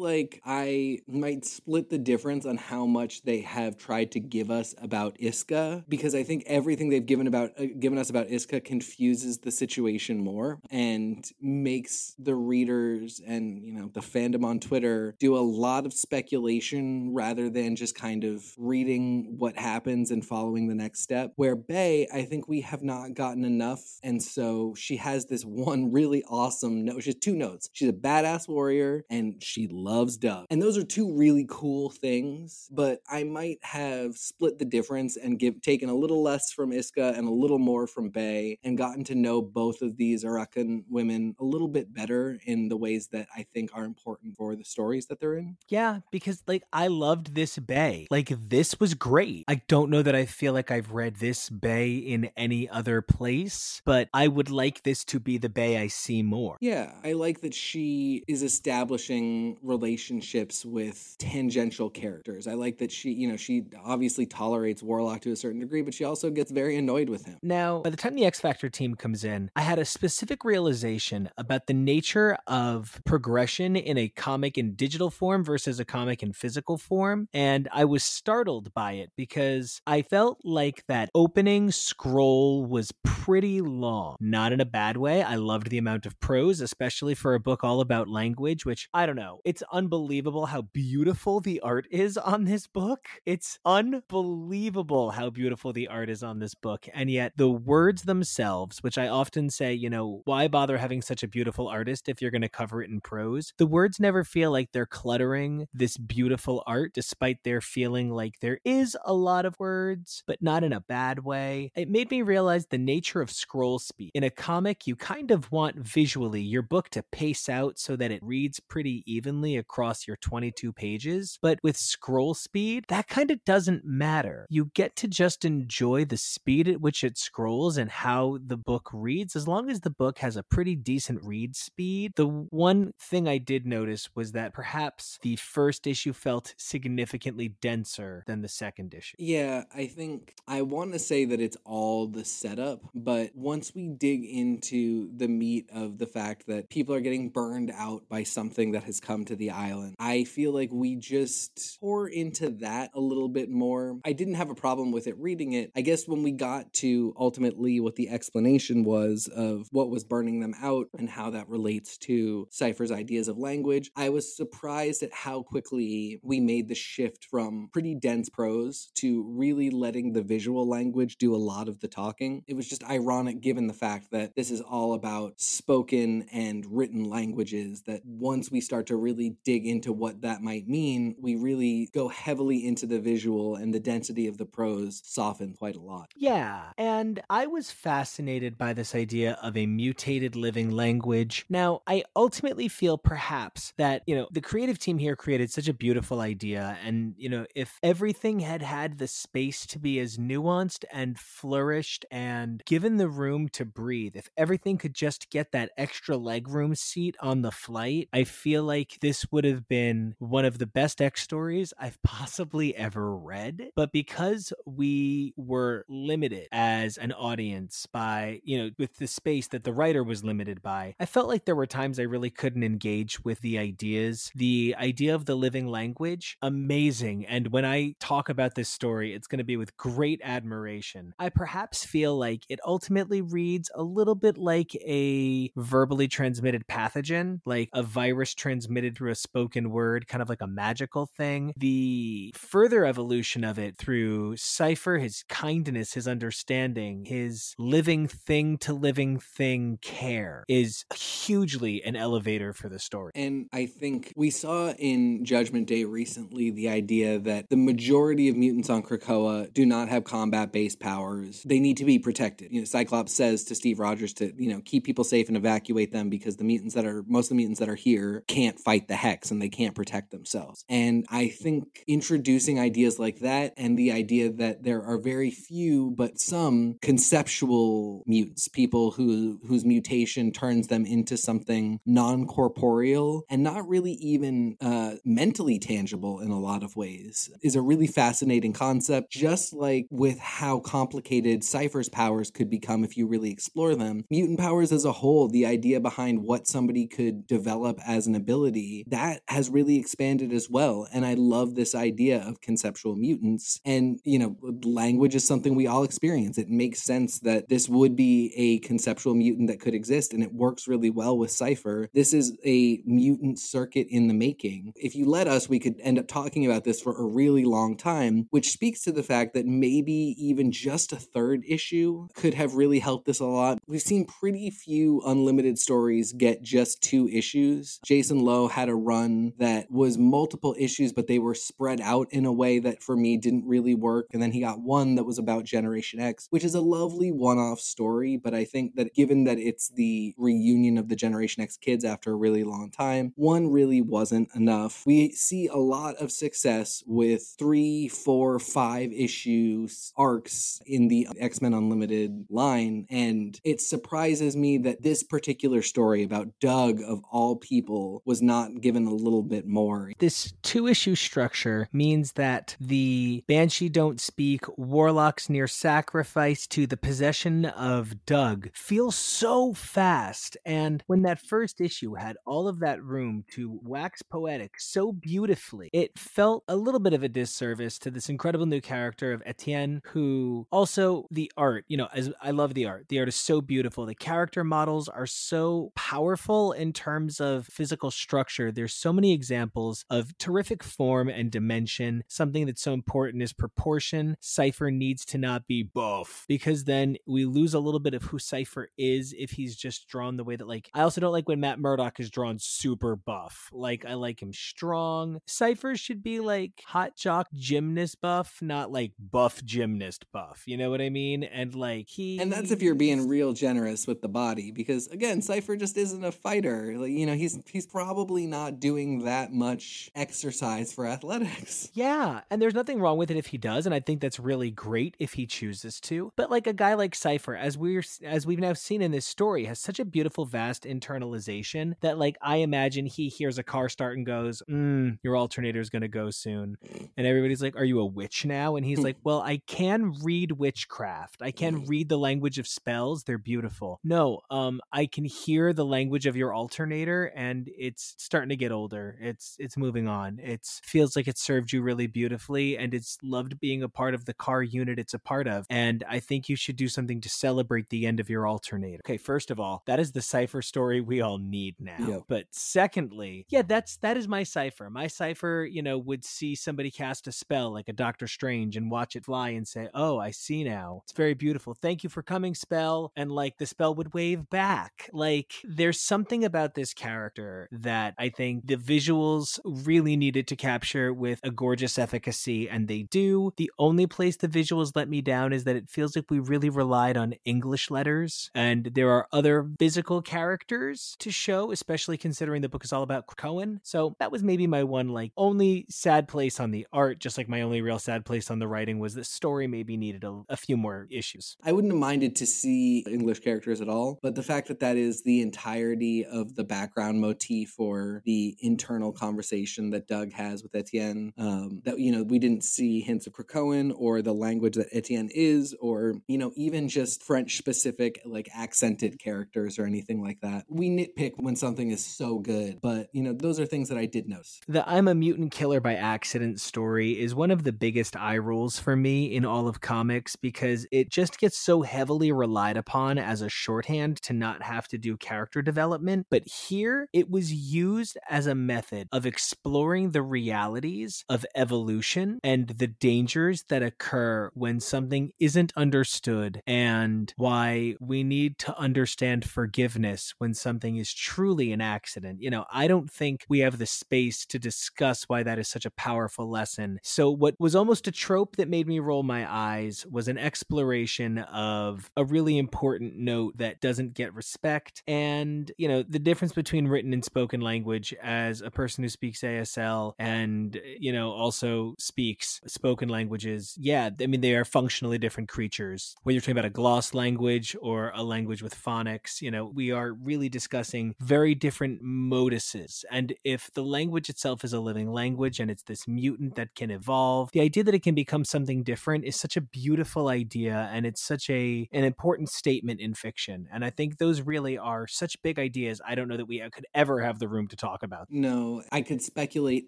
like I might split the difference on how much they have tried to give us about Isca because I think everything they've given about uh, given us about Isca confuses the situation more and makes the readers and you know the fandom on Twitter do a lot of speculation rather than just kind of reading what happens and following the next step. Where Bay, I think we have not gotten enough, and so she has this one really awesome note. She has two notes. She's a badass warrior and she loves Doug, and those are two really cool things. But I might have split the difference and give taken a little less from Isca and a little more from Bay, and gotten to know both of these Arakan women a little bit better in the ways that I think are important for the stories that they're in. Yeah, because like I loved this Bay. Like this was great. Great. I don't know that I feel like I've read this Bay in any other place, but I would like this to be the Bay I see more. Yeah, I like that she is establishing relationships with tangential characters. I like that she, you know, she obviously tolerates Warlock to a certain degree, but she also gets very annoyed with him. Now, by the time the X Factor team comes in, I had a specific realization about the nature of progression in a comic in digital form versus a comic in physical form. And I was startled by it because I felt like that opening scroll was pretty long. Not in a bad way. I loved the amount of prose, especially for a book all about language, which I don't know. It's unbelievable how beautiful the art is on this book. It's unbelievable how beautiful the art is on this book. And yet the words themselves, which I often say, you know, why bother having such a beautiful artist if you're going to cover it in prose? The words never feel like they're cluttering this beautiful art, despite their feeling like there is a lot of words, but not in a bad way. It made me realize the nature of scroll speed. In a comic, you kind of want visually your book to pace out so that it reads pretty evenly across your 22 pages. But with scroll speed, that kind of doesn't matter. You get to just enjoy the speed at which it scrolls and how the book reads, as long as the book has a pretty decent read speed. The one thing I did notice was that perhaps the first issue felt significantly denser than the second issue. Yeah, I think I want to say that it's all the setup, but once we dig into the meat of the fact that people are getting burned out by something that has come to the island, I feel like we just pour into that a little bit more. I didn't have a problem with it reading it. I guess when we got to ultimately what the explanation was of what was burning them out and how that relates to Cypher's ideas of language, I was surprised at how quickly we made the shift from pretty dense prose to really letting the visual language do a lot of the talking. It was just ironic given the fact that this is all about spoken and written languages that once we start to really dig into what that might mean, we really go heavily into the visual and the density of the prose soften quite a lot. Yeah, and I was fascinated by this idea of a mutated living language. Now, I ultimately feel perhaps that, you know, the creative team here created such a beautiful idea. And, you know, if everything had had the space to be as nuanced and flourished and given the room to breathe, if everything could just get that extra legroom seat on the flight, I feel like this would have been one of the best X stories I've possibly ever read. But because we were limited as an audience by, you know, with the space that the writer was limited by, I felt like there were times I really couldn't engage with the ideas. The idea of the living language, amazing. And when I talk about this story, it's going to be with great admiration. I perhaps feel like it ultimately reads a little bit like a verbally transmitted pathogen, like a virus transmitted through a spoken word, kind of like a magical thing. The further evolution of it through Cypher, his kindness, his understanding, his living thing to living thing care is hugely an elevator for the story. And I think we saw in Judgment Day recently the idea that the majority of mutants on Krakoa do not have combat based powers. They need to be protected. You know, Cyclops says to Steve Rogers to, you know, keep people safe and evacuate them because the mutants that are most of the mutants that are here can't fight the hex and they can't protect themselves. And I think introducing ideas like that and the idea that there are very few but some conceptual mutants, people who whose mutation turns them into something non-corporeal and not really even uh, mentally tangible in a lot of ways, is a really fascinating concept. Just like with how complicated Cypher's powers could become if you really explore them, mutant powers as a whole, the idea behind what somebody could develop as an ability, that has really expanded as well. And I love this idea of conceptual mutants. And, you know, language is something we all experience. It makes sense that this would be a conceptual mutant that could exist, and it works really well with Cypher. This is a mutant circuit in the making. If you let us, we could end up talking about this for a really long time, which speaks to the fact that maybe even just a third issue could have really helped this a lot. We've seen pretty few unlimited stories get just two issues. Jason Loo had a run that was multiple issues, but they were spread out in a way that for me didn't really work. And then he got one that was about Generation X, which is a lovely one off story. But I think that given that it's the reunion of the Generation X kids after a really long time, one really wasn't enough. We see a lot of success with three, four, four, five issues arcs in the X Men Unlimited line. And it surprises me that this particular story about Doug, of all people, was not given a little bit more. This two issue structure means that the Banshee Don't Speak, Warlocks Near Sacrifice to the Possession of Doug feels so fast. And when that first issue had all of that room to wax poetic so beautifully, it felt a little bit of a disservice to this incredible new character of Etienne, who also the art, you know, as I love the art. The art is so beautiful. The character models are so powerful in terms of physical structure. There's so many examples of terrific form and dimension. Something that's so important is proportion. Cypher needs to not be buff because then we lose a little bit of who Cypher is if he's just drawn the way that like I also don't like when Matt Murdock is drawn super buff. Like I like him strong. Cypher should be like hot jock gymnast buff, not like buff gymnast buff. You know what I mean? And like he And that's if you're being real generous with the body because again, Cypher just isn't a fighter. Like, you know, he's he's probably not doing that much exercise for athletics. Yeah, and there's nothing wrong with it if he does, and I think that's really great if he chooses to. But like a guy like Cypher, as we're as we've now seen in this story, has such a beautiful, vast internalization that like I imagine he hears a car start and goes, mm, "Your alternator's gonna go soon," and everybody's like, "Are you a witch now?" And he's like, "Well, I can read witchcraft. I can read the language of spells. They're beautiful. No, um, I can hear the language of your alternator, and it's starting to get older. It's it's moving on. It feels like it served you really beautifully, and it's loved being a part of the car unit it's a part of. And I think you should do something to celebrate the end of your alternator. Okay, first of all, that is the Cypher story we all need now. Yep. But secondly, yeah, that's that is my Cypher. My Cypher, you know, would see somebody cast a spell like a Doctor Strange and watch it fly and say, "Oh, I see now. It's very beautiful. Thank you for coming, spell." And like the spell would wave back. Like there's something about this character that I think the visuals really needed to capture with a gorgeous efficacy, and they do. The only place the visuals let me down is that it feels like we really relied on English letters, and there are other physical characters to show, especially considering the book is all about Cohen. So that was maybe my one like only sad place on the art, just like my only real sad place on the writing was the story maybe needed a, a few more issues. I wouldn't have minded to see English characters at all, but the fact that that is the entirety of the background motif for the internal conversation that Doug has with Etienne, um, that, you know, we didn't see hints of Krakoan or the language that Etienne is, or, you know, even just French specific, like accented characters or anything like that. We nitpick when something is so good, but, you know, those are things that I did notice. The I'm a mutant killer by accident story is one of the biggest eye rolls for me in all of comics because it just gets so heavily relied upon as a shorthand to not have to do character development. But here it was used as a method of exploring the realities of evolution and the dangers that occur when something isn't understood and why we need to understand forgiveness when something is truly an accident. You know, I don't think we have the space to discuss why that is such a powerful lesson. So, what was almost a trope that made me roll my eyes was an exploration of a really important note that doesn't get respect. And, you know, the difference between written and spoken language as a person who speaks ASL and, you know, also speaks spoken languages. Yeah, I mean, they are functionally different creatures. Whether you're talking about a gloss language or a language with phonics, you know, we are really discussing very different moduses. And if the language itself is a living language and it's this mutant that can evolve, the idea that it can become something different is such a beautiful idea and it's such a an important statement in fiction. And I think those really are such big ideas. I don't know that we uh, could ever have the room to talk about. No, I could speculate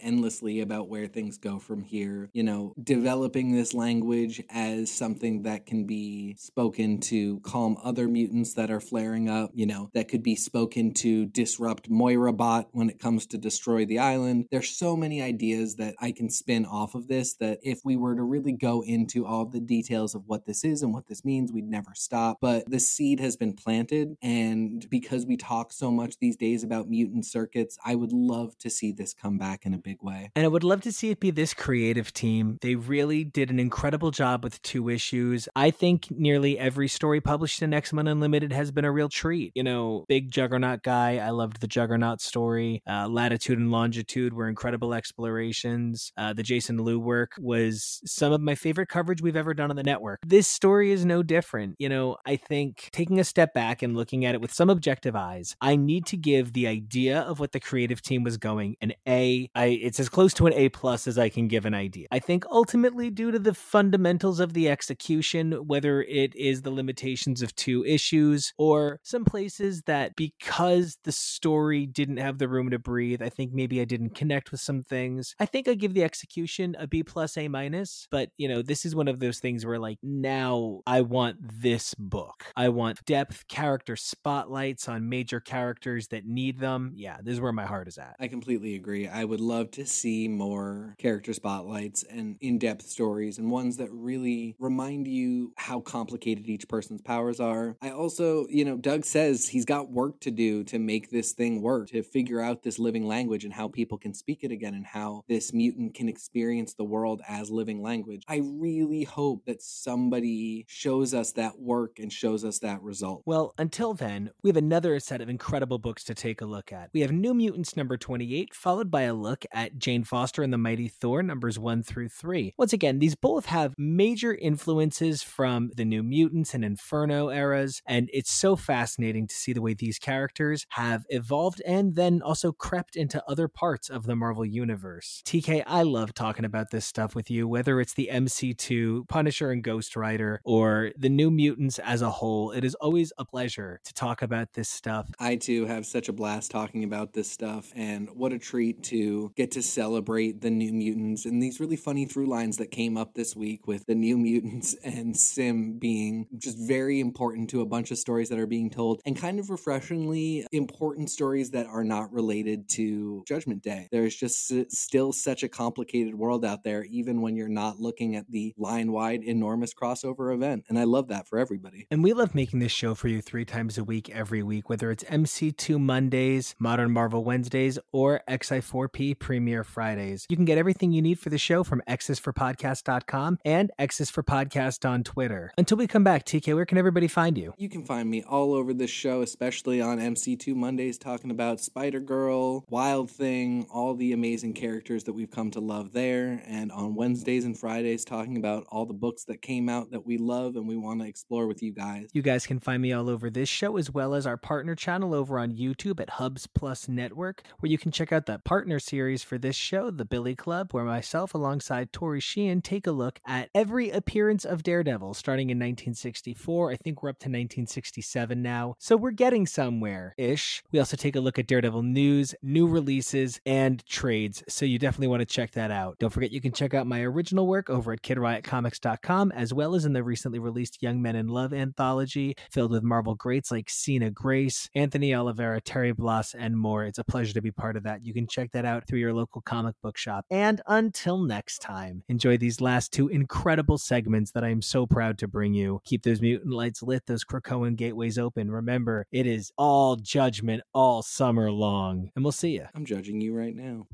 endlessly about where things go from here. You know, developing this language as something that can be spoken to calm other mutants that are flaring up, you know, that could be spoken to disrupt Moira Bot when it comes to destroy the island. There's so many ideas that I can spin off of this that if we were to really go into all the details of what this is and what this means, we'd never stop. But the seed has been planted. And because we talk so much these days about mutant circuits, I would love to see this come back in a big way. And I would love to see it be this creative team. They really did an incredible job with two issues. I think nearly every story published in X Men Unlimited has been a real treat. You know, big Juggernaut guy. I loved the Juggernaut story. Uh, Latitude and Longitude were incredible explorations. Uh, the Jason Loo work was some of my favorite coverage we've ever done on the network. This story is no different. You know, I think taking a step back and looking at it with some objective eyes, I need to give the idea of what the creative team was going an A. I it's as close to an A plus as I can give an idea. I think ultimately due to the fundamentals of the execution, whether it is the limitations of two issues or some places that because the story didn't have the room to breathe, I think maybe I didn't connect with some things. I think I give the execution a B plus A minus, but you know, this is one of those things where like now I want this book. I want depth, character spotlights on major characters that need them. Yeah, this is where my heart is at. I completely agree. I would love to see more character spotlights and in depth stories and ones that really remind you how complicated each person's powers are. I also, you know, Doug says he's got work to do to make this thing work, to figure out this living language and how people can speak it again and how this mutant can experience the world as living language. I really hope that somebody shows us that work and shows us that result. Well, until then, we have another set of incredible books to take a look at. We have New Mutants number 28, followed by a look at Jane Foster and the Mighty Thor numbers 1 through 3. Once again, these both have major influences from the New Mutants and Inferno eras, and it's so fascinating to see the way these characters have evolved and then also crept into other parts of the Marvel Universe. TK, I love talking about this stuff with you, whether it's the MC2, Punisher and Ghost Rider, or the New Mutants as a whole. It is always a pleasure to talk about this stuff. I too have such a blast talking about this stuff, and what a treat to get to celebrate the New Mutants and these really funny through lines that came up this week with the New Mutants and S'ym being just very important to a bunch of stories that are being told, and kind of refreshingly important stories that are not related to Judgment Day. There's just still such a complicated world out there, even when you're not looking at the line wide, enormous crossover event. And I love that for everybody. And we love making this show for you three times a week, every week, whether it's MC2 Mondays, Modern Marvel Wednesdays, or XI4P Premiere Fridays. You can get everything you need for the show from xisforpodcast.com and X's for Podcast on Twitter. Until we come back, TK, where can everybody find you? You can find me all over this show, especially on MC2 Mondays, talking about Spider Girl, Wild Thing, all the amazing characters that we've come to love there. And on Wednesdays and Fridays, talking about all the books that came out that we love and we want to explore with you guys. You guys can find me all over this show as well as our partner channel over on YouTube at Hubs Plus Network, where you can check out the partner series for this show, The Billy Club, where myself alongside Tori Sheehan take a look at every appearance of Daredevil starting in 1964. I think we're up to 1967 now. So we're getting somewhere ish. We also take a look at Daredevil news, new releases, and trades. So you definitely want to check that out. Don't forget you can check out my original work over at kidriotcomics.com as well as in the recently released Young Men in Love anthology filled with Marvel greats like Sina Grace, Anthony Oliveira, Terry Blas, and more. It's a pleasure to be part of that. You can check that out through your local comic book shop. And until next time, enjoy these last two incredible segments that I am so proud to bring you. Keep those mutant lights lit, those Krakoan gateways open. Remember, it is all judgment all summer long. And we'll see you. I'm judging you right now.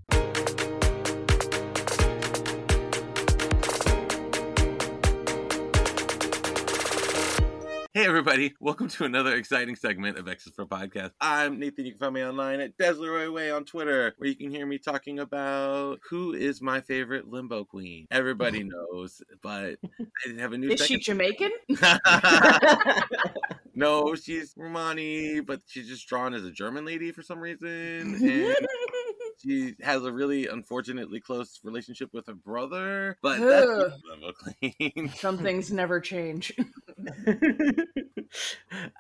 Hey, everybody. Welcome to another exciting segment of X's for Podcast. I'm Nathan. You can find me online at Desleroy Way on Twitter, where you can hear me talking about who is my favorite limbo queen. Everybody knows, but I didn't have a new Is she Jamaican? no, she's Romani, but she's just drawn as a German lady for some reason. And she has a really unfortunately close relationship with her brother, but that's Ugh. limbo queen. Some things never change.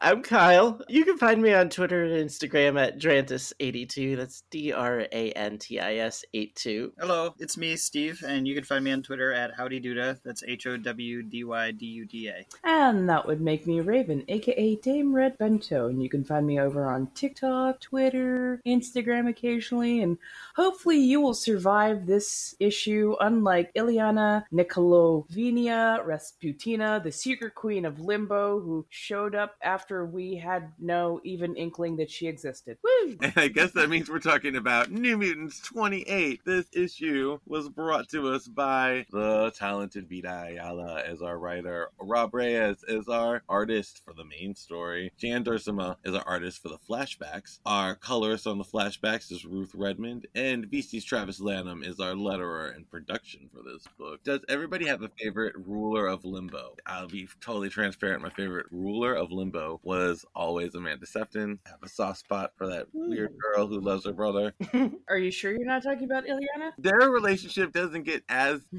I'm Kyle. You can find me on Twitter and Instagram at Drantis82. That's D R A N T I S 82. Hello, it's me, Steve, and you can find me on Twitter at Howdy Duda. That's H O W D Y D U D A. And that would make me Raven, aka Dame Red Bento. And you can find me over on TikTok, Twitter, Instagram occasionally. And hopefully you will survive this issue, unlike Illyana Nikolaievna Rasputina, the secret queen of Limbo, who showed up after we had no even inkling that she existed. Woo! And I guess that means we're talking about New Mutants 28. This issue was brought to us by the talented Vita Ayala as our writer, Rod Reis as our artist for the main story, Jan Duursema is our artist for the flashbacks, our colorist on the flashbacks is Ruth Redmond, and VC's Travis Lanham is our letterer and production for this book. Does everybody have a favorite ruler of Limbo? I'll be totally transparent. My favorite ruler of Limbo was always Amanda Sefton. I have a soft spot for that weird girl who loves her brother. Are you sure you're not talking about Illyana? Their relationship doesn't get as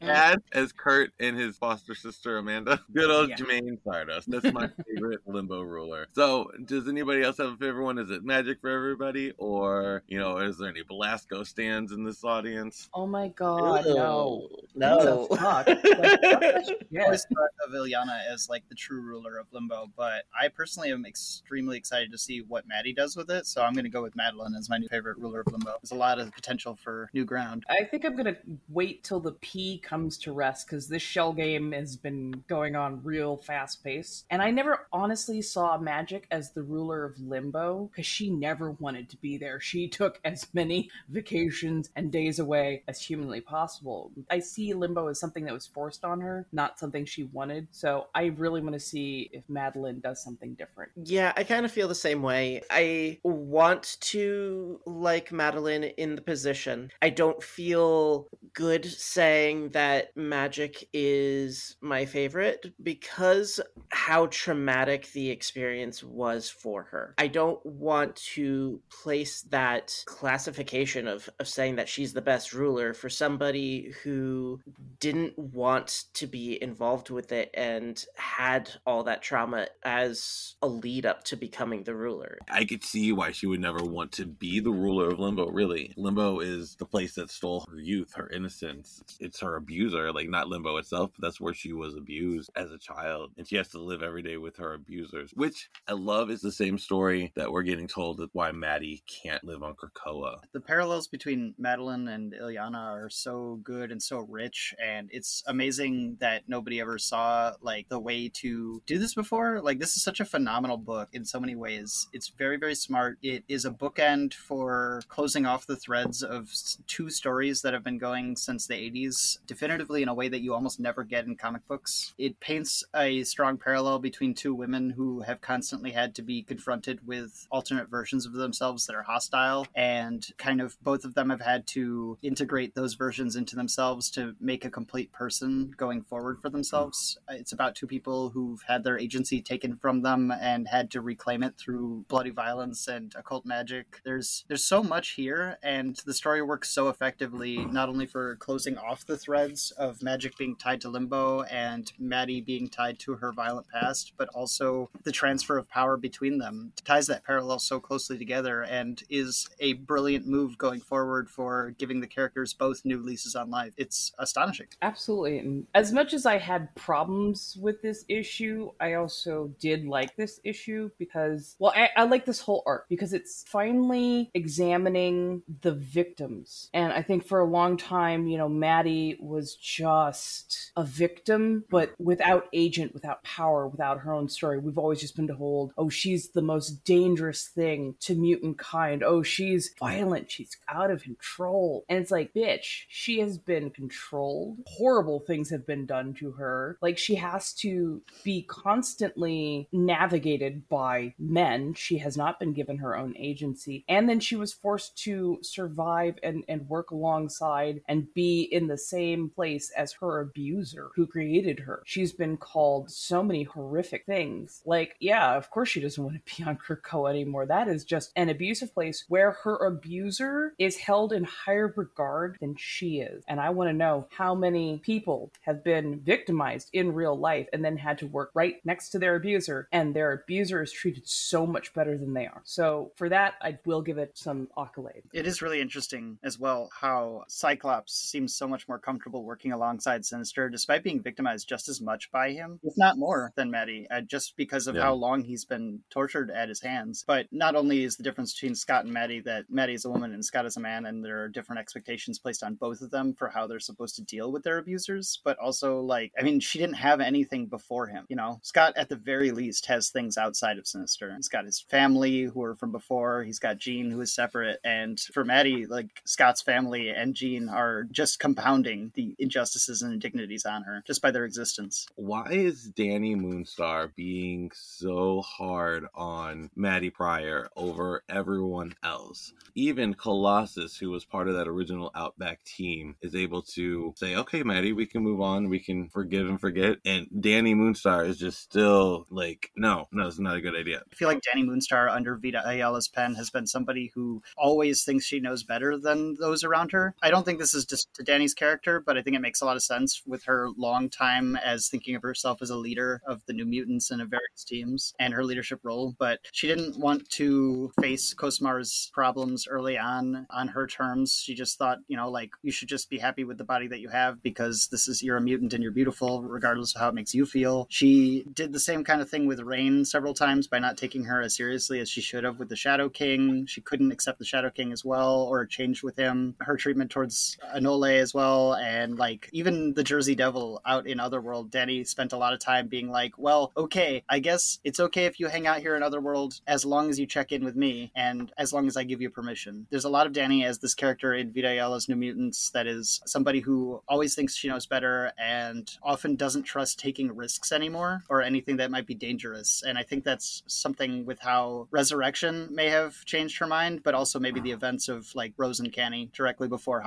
bad as Kurt and his foster sister Amanda. Good old Yeah. Jermaine Stardust. That's my favorite limbo ruler. So, does anybody else have a favorite one? Is it Magik for everybody? Or, you know, is there any Belasco stands in this audience? oh my god, no. No. What the fuck? Like, I always thought of Illyana as like the true ruler of Limbo, but I personally am extremely excited to see what Maddie does with it. So I'm going to go with Madeline as my new favorite ruler of Limbo. There's a lot of potential for new ground. I think I'm gonna wait till the P comes to rest because this shell game has been going on real fast pace. And I never honestly saw Magik as the ruler of Limbo because she never wanted to be there. She took as many vacations and days away as humanly possible. I see Limbo as something that was forced on her, not something she wanted. So I really want to see if Madeline does something different. Yeah, I kind of feel the same way. I want to like Madeline in the position. I don't feel good saying that Magik is my favorite because how traumatic the experience was for her. I don't want to place that classification of, of saying that she's the best ruler for somebody who didn't want to be involved with it and had all that trauma as a lead up to becoming the ruler. I could see why she would never want to be the ruler of Limbo, really. Limbo is the place that stole her youth, her innocence. It's her abuser, like not Limbo itself, but that's where she was abused as a child. And she has to live every day with her abusers, which I love is the same story that we're getting told that why Maddie can't live on Krakoa. The parallels between Madeline and Illyana are so good and so rich, and it's amazing that nobody ever saw like the way to do this before. Like this is such a phenomenal book in so many ways. It's very very smart. It is a bookend for closing off the threads of two stories that have been going since the 80s, definitively in a way that you almost never get in comic books. It paints a strong parallel between two women who have constantly had to be confronted with alternate versions of themselves that are hostile and kind of both of them have had to integrate those versions into themselves to make a complete person going forward for themselves. It's about two people who've had their agency taken from them and had to reclaim it through bloody violence and occult magic. There's there's so much here and the story works so effectively not only for closing off the threads of Magik being tied to limbo and Maddie being tied to her violent past, but also the transfer of power between them ties that parallel so closely together and is a brilliant move going forward for giving the characters both new leases on life. It's astonishing. Absolutely. And as much as I had problems with this issue, I also did like this issue because, well, I, I like this whole arc because it's finally examining the victims. And I think for a long time, you know, Maddie was just a victim, but without agent, without power, without her own story. We've always just been told, oh, she's the most dangerous thing to mutant kind. Oh, she's violent. She's out of control. And it's like, bitch, she has been controlled. Horrible things have been done to her. Like, she has to be constantly navigated by men. She has not been given her own agency. And then she was forced to survive and, and work alongside and be in the same place as her abuser who created her. She's been called so many horrific things. Like, yeah, of course she doesn't want to be on Krakoa anymore. That is just an abusive place where her abuser is held in higher regard than she is. And I want to know how many people have been victimized in real life and then had to work right next to their abuser, and their abuser is treated so much better than they are. So for that, I will give it some accolade. It is really interesting as well how Cyclops Cyclops seems so much more comfortable working alongside Sinister, despite being victimized just as much by him, if not more than Maddie, uh, just because of Yeah. how long he's been tortured at his hands. But not only is the difference between Scott and Maddie that Maddie is a woman and Scott is a man, and there are different expectations placed on both of them for how they're supposed to deal with their abusers, but also, like, I mean, she didn't have anything before him. You know, Scott, at the very least, has things outside of Sinister. He's got his family who are from before, he's got Jean who is separate, and for Maddie, like, Scott's family and Jean are just compounding the injustices and indignities on her just by their existence. Why is Dani Moonstar being so hard on Maddie Pryor over everyone else? Even Colossus, who was part of that original Outback team, is able to say, okay, Maddie, we can move on. We can forgive and forget. And Dani Moonstar is just still like, no, no, it's not a good idea. I feel like Dani Moonstar under Vita Ayala's pen has been somebody who always thinks she knows better than those around her. I don't think this just to Dani's character, but I think it makes a lot of sense with her long time as thinking of herself as a leader of the New Mutants and of various teams and her leadership role. But she didn't want to face Cosmar's problems early on on her terms. She just thought, you know, like you should just be happy with the body that you have because this is you're a mutant and you're beautiful, regardless of how it makes you feel. She did the same kind of thing with Rahne several times by not taking her as seriously as she should have with the Shadow King. She couldn't accept the Shadow King as well or change with him. Her treatment towards Anole as well, and like even the Jersey Devil out in Otherworld, Dani spent a lot of time being like, well, okay, I guess it's okay if you hang out here in Otherworld as long as you check in with me and as long as I give you permission. There's a lot of Dani as this character in Ayala's New Mutants that is somebody who always thinks she knows better and often doesn't trust taking risks anymore or anything that might be dangerous. And I think that's something with how Resurrection may have changed her mind, but also maybe the events of like Rose and Canny directly before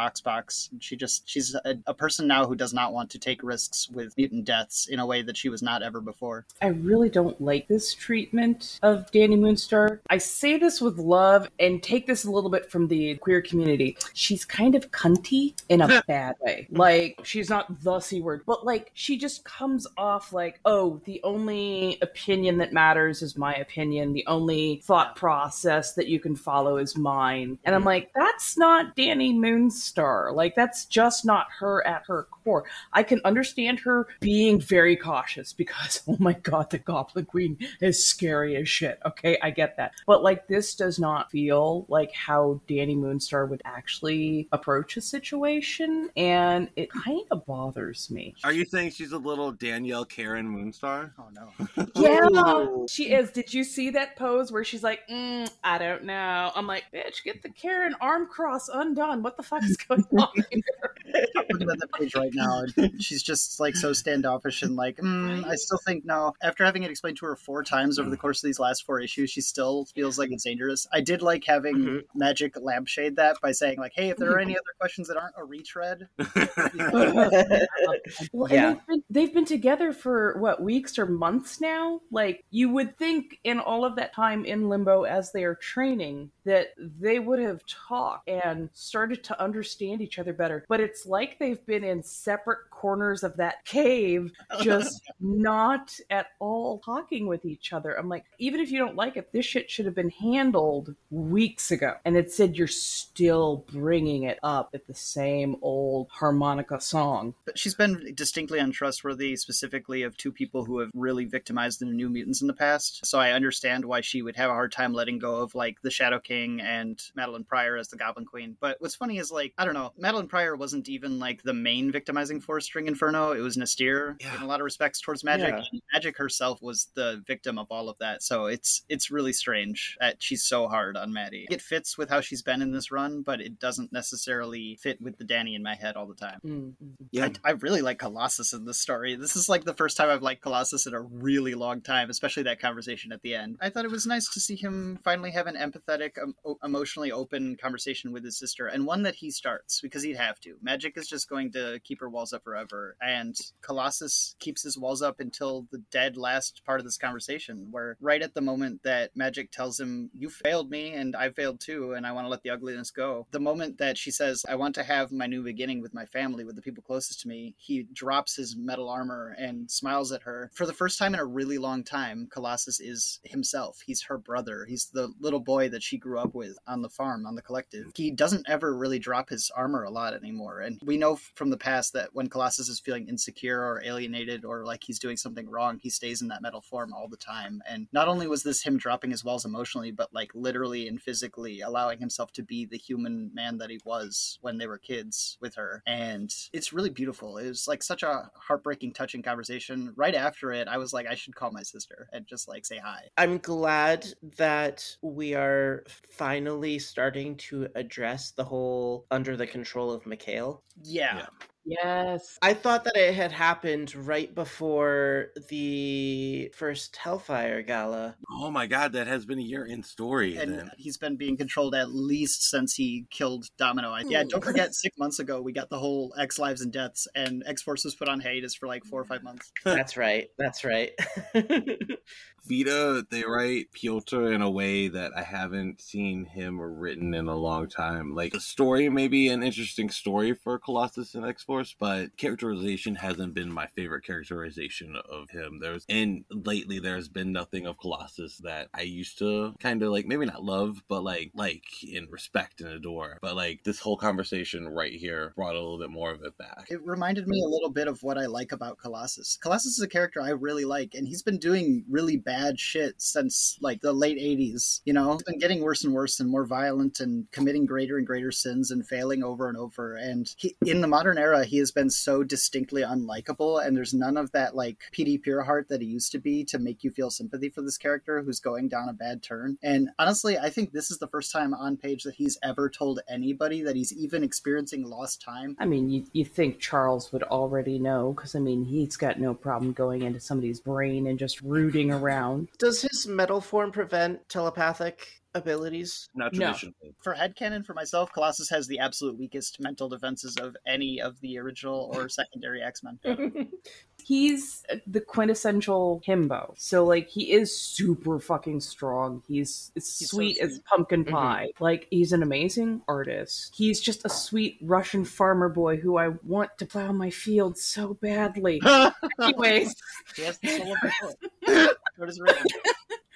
Hoxpox. She just she's a, a person now who does not want to take risks with mutant deaths in a way that she was not ever before. I really don't like this treatment of Dani Moonstar. I say this with love and take this a little bit from the queer community. She's kind of cunty in a bad way. Like, she's not the C word, but like, she just comes off like, oh, the only opinion that matters is my opinion. The only thought process that you can follow is mine. And I'm like, that's not Dani Moonstar. Like, that's just not her at her core. I can understand her being very cautious because, oh my god, the Goblin Queen is scary as shit. Okay, I get that. But like, this does not feel like how Dani Moonstar would actually approach a situation, and it kind of bothers me. Are you saying she's a little Danielle Karen Moonstar? Oh no. Yeah, she is. Did you see that pose where she's like, mm, I don't know? I'm like, bitch, get the Karen arm cross undone. What the fuck is going on here? I'm looking at the page right now. and She's just like so standoffish and like, mm, I still think no. After having it explained to her four times over the course of these last four issues, she still feels like it's dangerous. I did like having Mhm. Magik lampshade that by saying like, hey, if there are any other questions that aren't a retread, Well, Yeah. they've been, they've been together for what weeks or months now. Like you would think, in all of that time in limbo as they are training, that they would have talked and started to understand each other better. But it's like they've been in separate corners of that cave, just not at all talking with each other. I'm like, even if you don't like it, this shit should have been handled weeks ago. And it said you're still bringing it up at the same old harmonica song. But she's been distinctly untrustworthy, specifically of two people who have really victimized the New Mutants in the past. So I understand why she would have a hard time letting go of like the Shadow King and Madeline Pryor as the Goblin Queen. But what's funny is like I don't know, Madeline Pryor wasn't even like the main victimizing force during Inferno. It was N'astirh Yeah. in a lot of respects towards Magik. Yeah. And Magik herself was the victim of all of that. So it's it's really strange that she's so hard on Maddie. It fits with how she's been in this run, but it doesn't necessarily fit with the Dani in my head all the time. Mm. Yeah. I, I really like Colossus in this story. This is like the first time I've liked Colossus in a really long time, especially that conversation at the end. I thought it was nice to see him finally have an empathetic, um, emotionally open conversation with his sister, and one that he starts because he'd have to. Magik is just going to keep her walls up forever. forever. And Colossus keeps his walls up until the dead last part of this conversation, where right at the moment that Magik tells him, You failed me and I failed too, and I want to let the ugliness go. The moment that she says, I want to have my new beginning with my family, with the people closest to me, he drops his metal armor and smiles at her. For the first time in a really long time, Colossus is himself. He's her brother. He's the little boy that she grew up with on the farm, on the collective. He doesn't ever really drop his armor a lot anymore. And we know from the past that when Colossus is feeling insecure or alienated or like he's doing something wrong, he stays in that metal form all the time. And not only was this him dropping his walls emotionally, but like literally and physically allowing himself to be the human man that he was when they were kids with her. And it's really beautiful. It was like such a heartbreaking, touching conversation. Right after it, I was like, I should call my sister and just like say hi. I'm glad that we are finally starting to address the whole under the control of Mikhail. Yeah. Yeah. Yes. I thought that it had happened right before the first Hellfire Gala. Oh my god, that has been a year in story. And then. he's been being controlled at least since he killed Domino. I- Yeah, don't hmm. forget, six months ago we got the whole X Lives and Deaths, and X Force was put on hiatus for like four or five months. That's right. That's right. Vita, they write Piotr in a way that I haven't seen him written in a long time. Like the story may be an interesting story for Colossus and X Force, but characterization hasn't been my favorite characterization of him. There's and lately there's been nothing of Colossus that I used to kind of like maybe not love, but like like and respect and adore. But like this whole conversation right here brought a little bit more of it back. It reminded me a little bit of what I like about Colossus. Colossus is a character I really like, and he's been doing really bad shit since like the late 80s. You know, he's been getting worse and worse and more violent and committing greater and greater sins and failing over and over. And he, in the modern era, he has been so distinctly unlikable, and there's none of that like PD Pureheart that he used to be to make you feel sympathy for this character who's going down a bad turn. And honestly, I think this is the first time on page that he's ever told anybody that he's even experiencing lost time. I mean, you, you think Charles would already know, because I mean, he's got no problem going into somebody's brain and just rooting around. Does his metal form prevent telepathic abilities? Not No. traditionally. for headcanon for myself, Colossus has the absolute weakest mental defenses of any of the original or secondary X Men. He's the quintessential himbo. So, like, he is super fucking strong. He's, as so sweet as sweet. pumpkin Mhm. pie. Like, he's an amazing artist. He's just a sweet Russian farmer boy who I want to plow my field so badly. Anyways, he has the soul of the poet. So does Raven.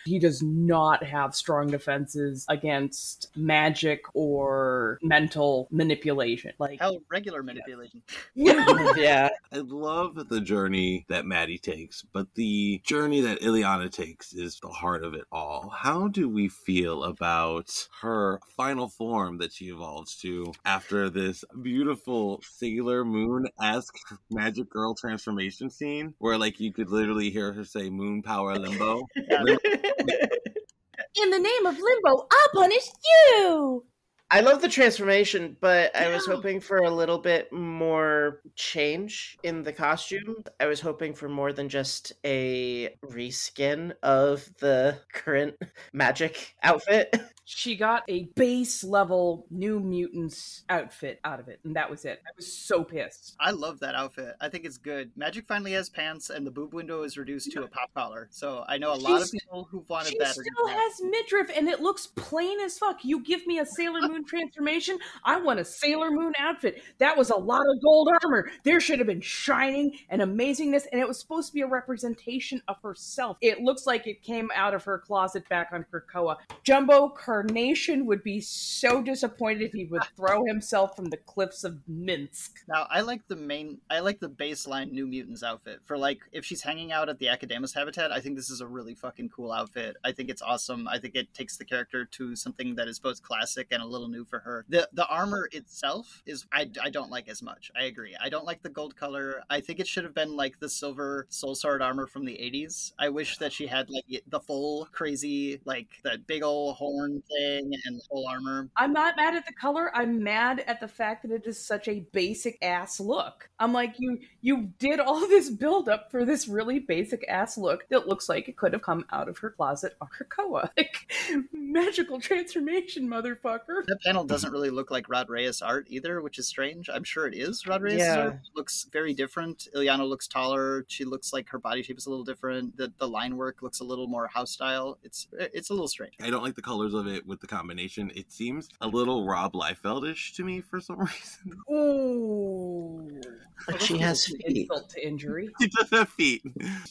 He does not have strong defenses against magic or mental manipulation. Like, Hell, regular manipulation. yeah. I love the journey that Maddie takes, but the journey that Illyana takes is the heart of it all. How do we feel about her final form that she evolves to after this beautiful Sailor Moon esque magic girl transformation scene where, like, you could literally hear her say moon power limbo? In the name of Limbo, I'll punish you! I love the transformation, but I was hoping for a little bit more change in the costume. I was hoping for more than just a reskin of the current magic outfit. she got a base level New Mutants outfit out of it, and that was it. I was so pissed. I love that outfit. I think it's good. Magik finally has pants, and the boob window is reduced to a pop collar. So I know a lot of people who wanted She that. are still has midriff, and it looks plain as fuck. You give me a Sailor Moon transformation, I want a Sailor Moon outfit. That was a lot of gold armor. There should have been shining and amazingness, and it was supposed to be a representation of herself. It looks like it came out of her closet back on Krakoa. Jumbo Carnation would be so disappointed if he would throw himself from the cliffs of Minsk. Now, I like the main, I like the baseline New Mutants outfit. For like, if she's hanging out at the Akademos habitat, I think this is a really fucking cool outfit. I think it's awesome. I think it takes the character to something that is both classic and a little new for her. The the armor itself is, I, I don't like as much. I agree. I don't like the gold color. I think it should have been like the silver Soul Sword armor from the 80s. I wish that she had like the full crazy, like the big old horn thing and the whole armor. I'm not mad at the color. I'm mad at the fact that it is such a basic ass look. I'm like, you you did all this build up for this really basic ass look that looks like it could have come out of her closet on Krakoa. Like magical transformation, motherfucker. The the panel doesn't really look like Rod Reis art either, which is strange. I'm sure it is Rod Reis Yeah. art. It looks very different. Illyana looks taller. She looks like her body shape is a little different. The the line work looks a little more house style. It's it's a little strange. I don't like the colors of it with the combination. It seems a little Rob Liefeldish to me for some reason. Ooh. But she has feet. Insult to injury. He does have feet.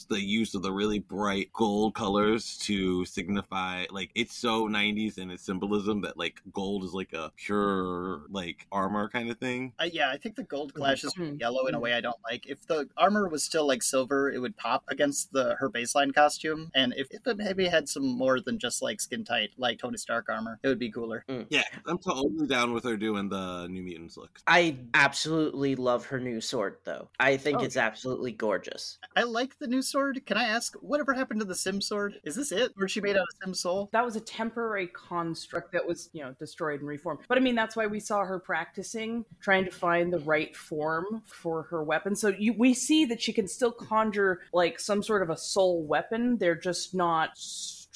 The use of the really bright gold colors to signify like it's so 90s in its symbolism that like gold is like a pure like armor kind of thing. I, yeah, I think the gold clashes with Mhm. yellow in a way I don't like. If the armor was still like silver, it would pop against the her baseline costume. And if, if it maybe had some more than just like skin tight, like Tony Stark armor, it would be cooler. Yeah, I'm totally down with her doing the New Mutants look. I absolutely love her new sword, though. I think Oh. it's absolutely gorgeous. I like the new sword. Can I ask whatever happened to the S'ym sword? Is this it? Or she made out of S'ym soul? That was a temporary construct that was, you know, destroyed and reformed. But I mean, that's why we saw her practicing, trying to find the right form for her weapon. So you, we see that she can still conjure like some sort of a soul weapon. They're just not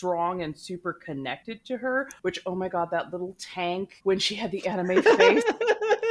strong and super connected to her. Which, oh my god, that little tank when she had the anime face.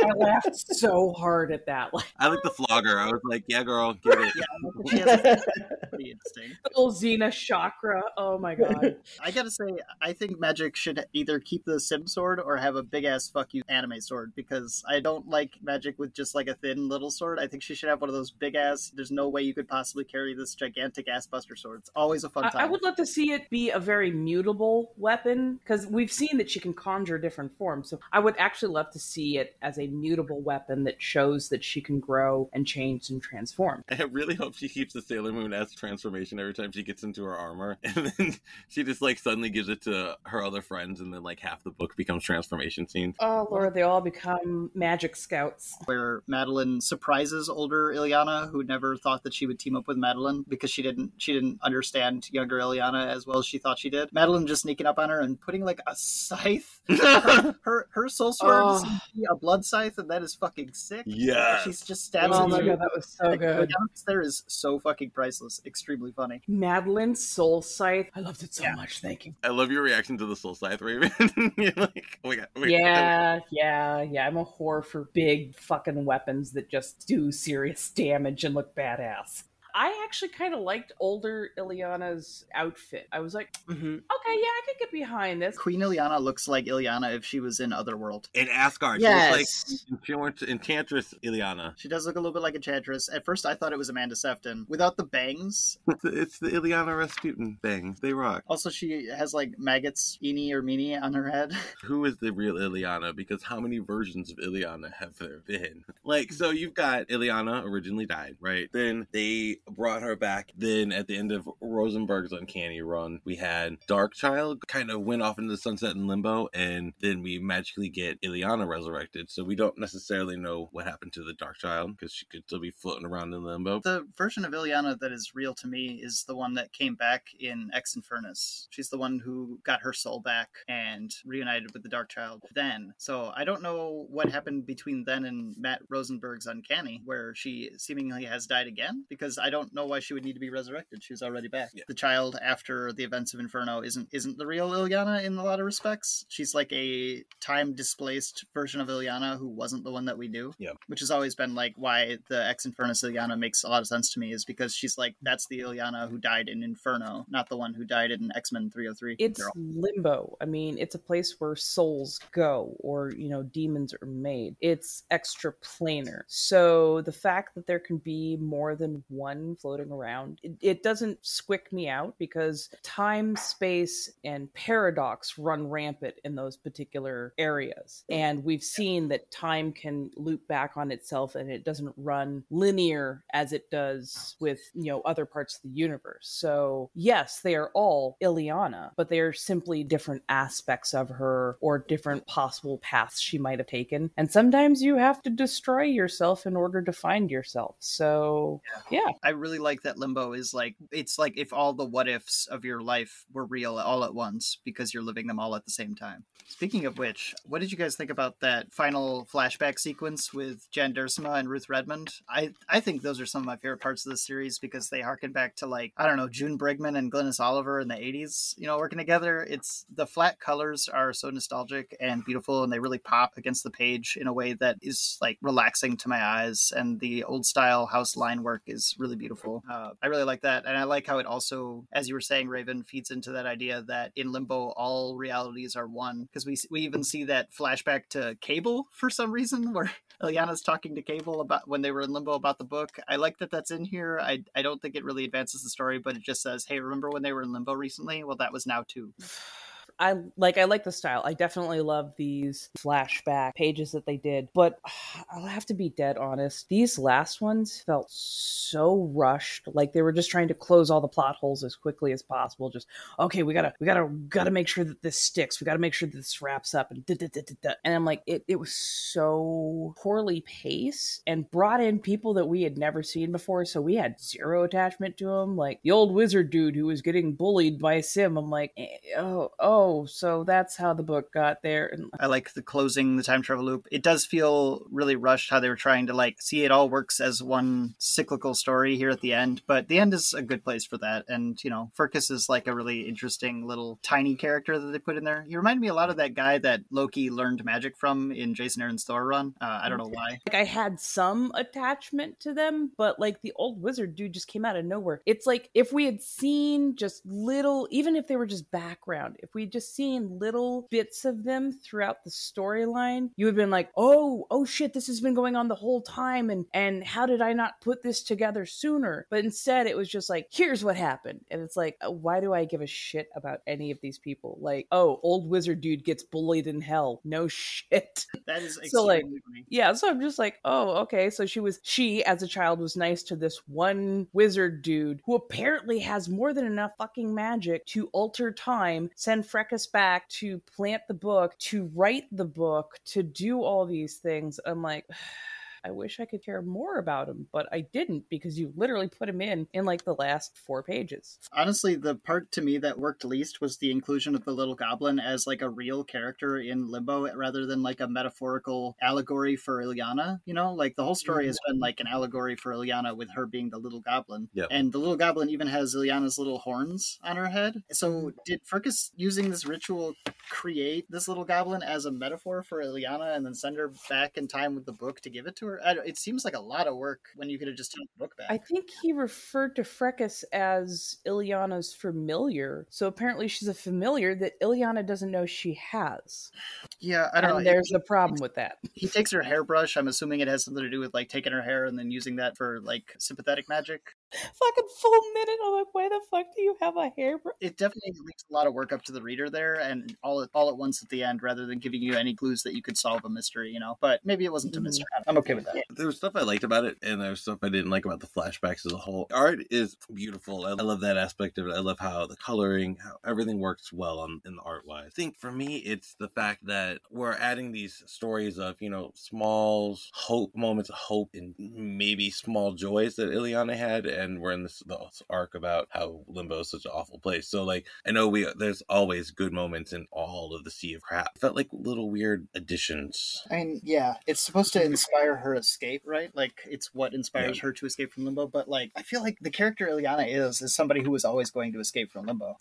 I laughed so hard at that. Like I like the flogger. I was like, yeah, girl, get it. She has a pretty interesting. little Xena chakra. Oh my god. I gotta say, I think Magik should either keep the S'ym sword or have a big ass fuck you anime sword because I don't like Magik with just like a thin little sword. I think she should have one of those big ass. There's no way you could possibly carry this gigantic ass buster sword. It's always a fun I, time. I would love to see it be a very mutable weapon because we've seen that she can conjure different forms. So I would actually love to see it as a mutable weapon that shows that she can grow and change and transform. I really hope she keeps the Sailor Moon as transformation every time she gets into her armor, and then she just like suddenly gives it to her other friends, and then like half the book becomes transformation scenes. Oh Lord, they all become magic scouts. where Madeline surprises older Illyana, who never thought that she would team up with Madeline because she didn't she didn't understand younger Illyana as well as she thought she did. Madeline just sneaking up on her and putting like a scythe. her her soul sword Oh. seems to be a blood scythe, and that is fucking sick. Yeah. She's just stabbing Oh my you. god, that was so Like, good. Illyana there is so fucking priceless. Extremely funny. Madeline's soul scythe. I loved it so Yeah. much. Thank you. I love your reaction to the Soul Scythe Raven. You're like, oh my god, oh my God. Yeah, yeah, yeah. I'm a whore for big fucking weapons that just do serious damage and look badass. I actually kind of liked older Illyana's outfit. I was like, hmm okay, yeah, I could get behind this. Queen Illyana looks like Illyana if she was in Otherworld. In Asgard, Yes. she looks like Enchantress Illyana. She does look a little bit like Enchantress. At first, I thought it was Amanda Sefton. Without the bangs, It's the, it's the Illyana Rasputin bangs. They rock. Also, she has like maggots, eeny or meeny, on her head. Who is the real Illyana? Because how many versions of Illyana have there been? Like, so you've got Illyana originally died, right? Then they brought her back. Then at the end of Rosenberg's Uncanny Run, we had Darkchild kind of went off into the sunset in limbo, and then we magically get Illyana resurrected. So we don't necessarily know what happened to the Darkchild because she could still be floating around in limbo. The version of Illyana that is real to me is the one that came back in X-Infernus. She's the one who got her soul back and reunited with the Dark Child then. So I don't know what happened between then and Matt Rosenberg's Uncanny, where she seemingly has died again, because I don't know why she would need to be resurrected. She was already back. Yeah. The child after the events of Inferno isn't isn't the real Illyana in a lot of respects. She's like a time displaced version of Illyana who wasn't the one that we knew. Yeah. Which has always been like why the Ex Infernus Illyana makes a lot of sense to me is because she's like that's the Illyana who died in Inferno, not the one who died in X Men 303. It's Girl. limbo. I mean, it's a place where souls go or, you know, demons are made. It's extra planar. So the fact that there can be more than one floating around, it, it doesn't squick me out because time, space, and paradox run rampant in those particular areas. And we've seen that time can loop back on itself and it doesn't run linear as it does with, you know, other parts of the universe. So, yes, they are all Illyana, but they are simply different aspects of her or different possible paths she might have taken. And sometimes you have to destroy yourself in order to find yourself. So, yeah. I really like that Limbo is like it's like if all the what ifs of your life were real all at once because you're living them all at the same time. Speaking of which, what did you guys think about that final flashback sequence with Jan Duursema and Ruth Redmond? I I think those are some of my favorite parts of the series because they harken back to like I don't know June Brigman and Glynis Oliver in the '80s, you know, working together. It's the flat colors are so nostalgic and beautiful, and they really pop against the page in a way that is like relaxing to my eyes. And the old style house line work is really beautiful. Uh, I really like that, and I like how it also, as you were saying, Raven, feeds into that idea that in Limbo all realities are one. Because we we even see that flashback to Cable for some reason, where Illyana's talking to Cable about when they were in Limbo about the book. I like that that's in here. I I don't think it really advances the story, but it just says, hey, remember when they were in Limbo recently? Well, that was now too. I like I like the style. I definitely love these flashback pages that they did, but I'll have to be dead honest. These last ones felt so rushed, like they were just trying to close all the plot holes as quickly as possible. Just okay, we gotta we gotta gotta make sure that this sticks. We gotta make sure that this wraps up and da, da, da, and I'm like it it was so poorly paced and brought in people that we had never seen before, so we had zero attachment to them. Like the old wizard dude who was getting bullied by S'ym. I'm like eh, oh oh so that's how the book got there. I like the closing the time travel loop. It does feel really rushed how they were trying to like see it all works as one cyclical story here at the end, but the end is a good place for that. And you know, Furcus is like a really interesting little tiny character that they put in there. He reminded me a lot of that guy that Loki learned magic from in Jason Aaron's Thor run. Uh, I don't know why. like I had some attachment to them, but like the old wizard dude just came out of nowhere. It's like if we had seen just little, even if they were just background, if we just seen little bits of them throughout the storyline, you would have been like, oh, oh shit, this has been going on the whole time, and and how did I not put this together sooner? But instead, it was just like, here's what happened, and it's like, uh, why do I give a shit about any of these people? Like, oh, old wizard dude gets bullied in hell. No shit. That is So, like, funny. Yeah, so I'm just like, oh, okay. So she was she as a child was nice to this one wizard dude who apparently has more than enough fucking magic to alter time, send Freckus back to plant the book, to write the book, to do all these things. I'm like I wish I could care more about him, but I didn't because you literally put him in in like the last four pages. Honestly, the part to me that worked least was the inclusion of the little goblin as like a real character in Limbo rather than like a metaphorical allegory for Illyana. You know, like the whole story has been mm-hmm. like an allegory for Illyana with her being the little goblin. Yep. And the little goblin even has Illyana's little horns on her head. So mm-hmm. did Fergus using this ritual create this little goblin as a metaphor for Illyana and then send her back in time with the book to give it to her? I it seems like a lot of work when you could have just taken the book back. I think he referred to Freckus as Illyana's familiar. So apparently she's a familiar that Illyana doesn't know she has. yeah, I don't and know. there's a problem with that. he takes her hairbrush. I'm assuming it has something to do with like taking her hair and then using that for like sympathetic magic. Fucking full minute. I'm like, why the fuck do you have a hairbrush? It definitely leaves a lot of work up to the reader there, and all at all at once at the end, rather than giving you any clues that you could solve a mystery. You know, but maybe it wasn't a mm-hmm. mystery. I'm okay with that. There was stuff I liked about it, and there was stuff I didn't like about the flashbacks as a whole. Art is beautiful. I I love that aspect of it. I love how the coloring, how everything works well on in the art wise. I think for me, it's the fact that we're adding these stories of you know small hope moments of hope and maybe small joys that Illyana had, and we're in this, this arc about how Limbo is such an awful place. So like I know we there's always good moments in all of the sea of crap. It felt like little weird additions. I mean, yeah, it's supposed to inspire her escape, right? Like it's what inspires her to escape from limbo. But like, I feel like the character Illyana is is somebody who was always going to escape from limbo.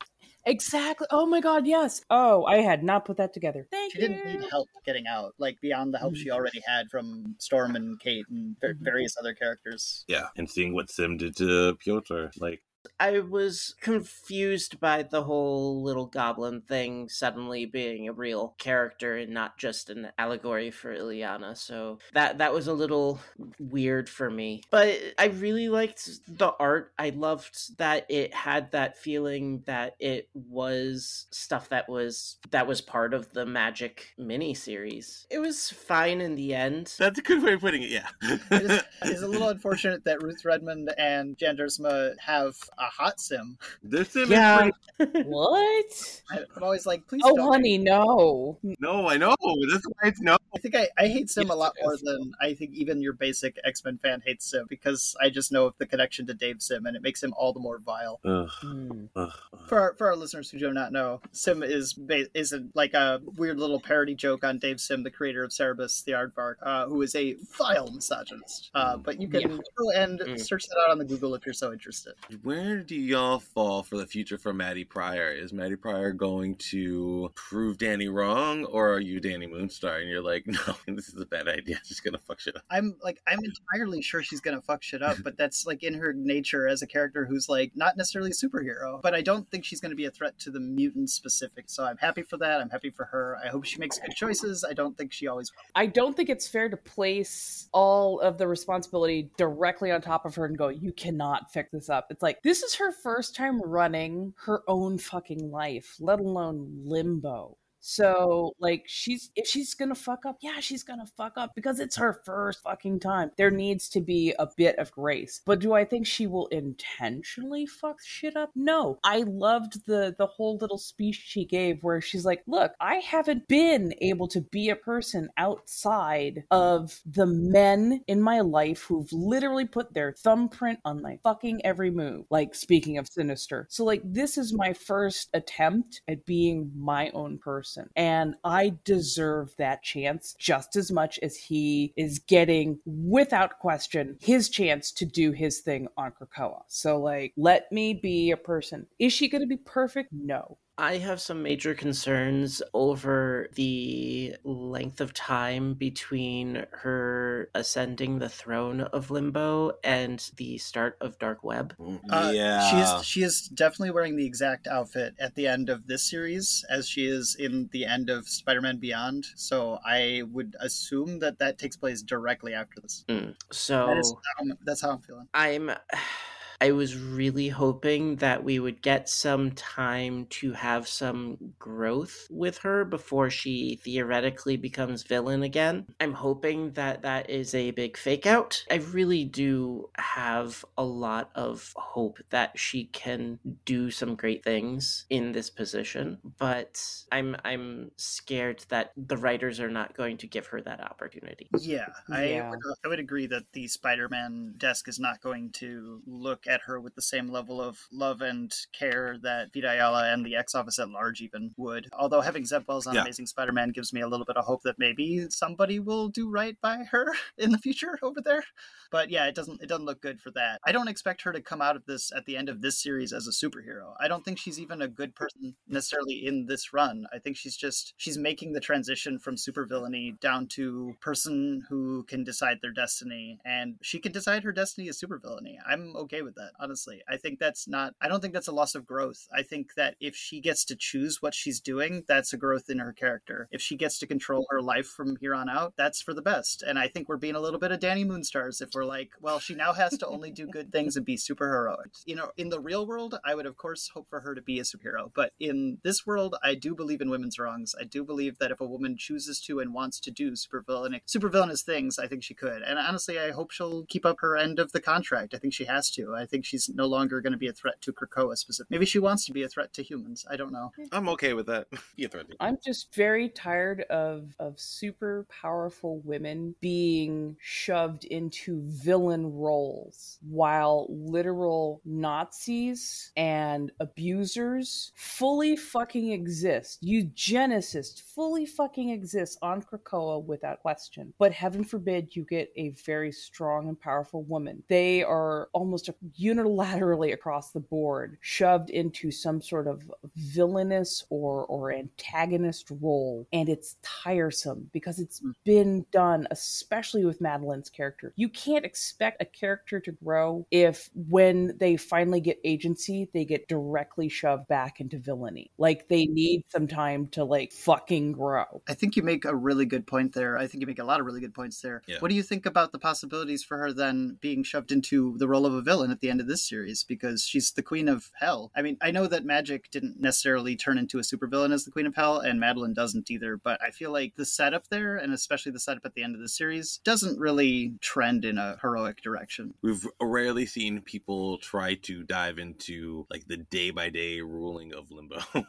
Exactly. Oh my god, yes. Oh, I had not put that together. Thank She you. didn't need help getting out, like beyond the help she mm. already had from Storm and Kate and ver- mm-hmm. various other characters. Yeah, and seeing what S'ym did to Piotr, like I was confused by the whole little goblin thing suddenly being a real character and not just an allegory for Illyana. So that that was a little weird for me. But I really liked the art. I loved that it had that feeling that it was stuff that was that was part of the Magik mini series. It was fine in the end. that's a good way of putting it. Yeah, It is, it is a little unfortunate that Ruth Redmond and Jan Duursema have a hot S'ym. This S'ym Yeah. is pretty. what? I- I'm always like, please Oh, don't. honey, no. No, I know. That's why it's no. I think I, I hate S'ym a lot more yes. than I think even your basic X Men fan hates S'ym because I just know of the connection to Dave Sim and it makes him all the more vile. Ugh, Hmm. ugh, ugh. For our, for our listeners who do not know, S'ym is ba- is a, like a weird little parody joke on Dave Sim, the creator of Cerebus, the aardvark, uh, who is a vile misogynist. Uh, but you can Yeah. go and Mm. search that out on the Google if you're so interested. Where do y'all fall for the future for Maddie Pryor? Is Maddie Pryor going to prove Dani wrong, or are you Dani Moonstar and you're like, no, this is a bad idea. She's gonna fuck shit up. I'm like I'm entirely sure she's gonna fuck shit up, but that's like in her nature as a character who's like not necessarily a superhero. But I don't think she's gonna be a threat to the mutant specific. So I'm happy for that. I'm happy for her. I hope she makes good choices. I don't think she always will. I don't think it's fair to place all of the responsibility directly on top of her and go, you cannot fix this up. It's like, this is her first time running her own fucking life, let alone limbo. So, like, she's if she's gonna fuck up, yeah, she's gonna fuck up because it's her first fucking time. There needs to be a bit of grace. But do I think she will intentionally fuck shit up? No. I loved the the whole little speech she gave where she's like, "Look, I haven't been able to be a person outside of the men in my life who've literally put their thumbprint on my fucking every move." Like speaking of sinister. So like this is my first attempt at being my own person and I deserve that chance just as much as he is getting without question his chance to do his thing on Krakoa. So like let me be a person. Is she going to be perfect? No. I have some major concerns over the length of time between her ascending the throne of Limbo and the start of Dark Web. Uh, yeah. she is she is definitely wearing the exact outfit at the end of this series as she is in the end of Spider-Man Beyond. So I would assume that that takes place directly after this. Mm. So That is how, that's how I'm feeling. I'm I was really hoping that we would get some time to have some growth with her before she theoretically becomes villain again. I'm hoping that that is a big fake out. I really do have a lot of hope that she can do some great things in this position, but I'm I'm scared that the writers are not going to give her that opportunity. Yeah, I Yeah. would, I would agree that the Spider-Man desk is not going to look at her with the same level of love and care that Vita Ayala and the X Office at large even would. Although having Zeb Wells on Yeah. Amazing Spider-Man gives me a little bit of hope that maybe somebody will do right by her in the future over there. But yeah, it doesn't it doesn't look good for that. I don't expect her to come out of this at the end of this series as a superhero. I don't think she's even a good person necessarily in this run. I think she's just she's making the transition from supervillainy down to person who can decide their destiny and she can decide her destiny as supervillainy. I'm okay with that, honestly. I think that's not I don't think that's a loss of growth. I think that if she gets to choose what she's doing, that's a growth in her character. If she gets to control her life from here on out, that's for the best. And I think we're being a little bit of Dani Moonstars if we're like, well, she now has to only do good things and be super heroic. You know, in the real world, I would of course hope for her to be a superhero, but in this world, I do believe in women's wrongs. I do believe that if a woman chooses to and wants to do supervillainic, supervillainous things, I think she could. And honestly, I hope she'll keep up her end of the contract. I think she has to. I think she's no longer going to be a threat to Krakoa specifically. Maybe she wants to be a threat to humans. I don't know. I'm okay with that. Be a threat. I'm just very tired of of super powerful women being shoved into villain roles while literal Nazis and abusers fully fucking exist. Eugenicists fully fucking exist on Krakoa without question. But heaven forbid you get a very strong and powerful woman. They are almost unilaterally across the board shoved into some sort of villainous or or antagonist role and it's tiresome because it's mm. been done especially with Madeline's character. You can't expect a character to grow if when they finally get agency they get directly shoved back into villainy. Like they need some time to like fucking grow. I think you make a really good point there. I think you make a lot of really good points there. Yeah. What do you think about the possibilities for her then being shoved into the role of a villain at the the end of this series because she's the queen of hell. I mean, I know that Magik didn't necessarily turn into a supervillain as the queen of hell, and Madeline doesn't either, but I feel like the setup there, and especially the setup at the end of the series, doesn't really trend in a heroic direction. We've rarely seen people try to dive into like the day by day ruling of Limbo.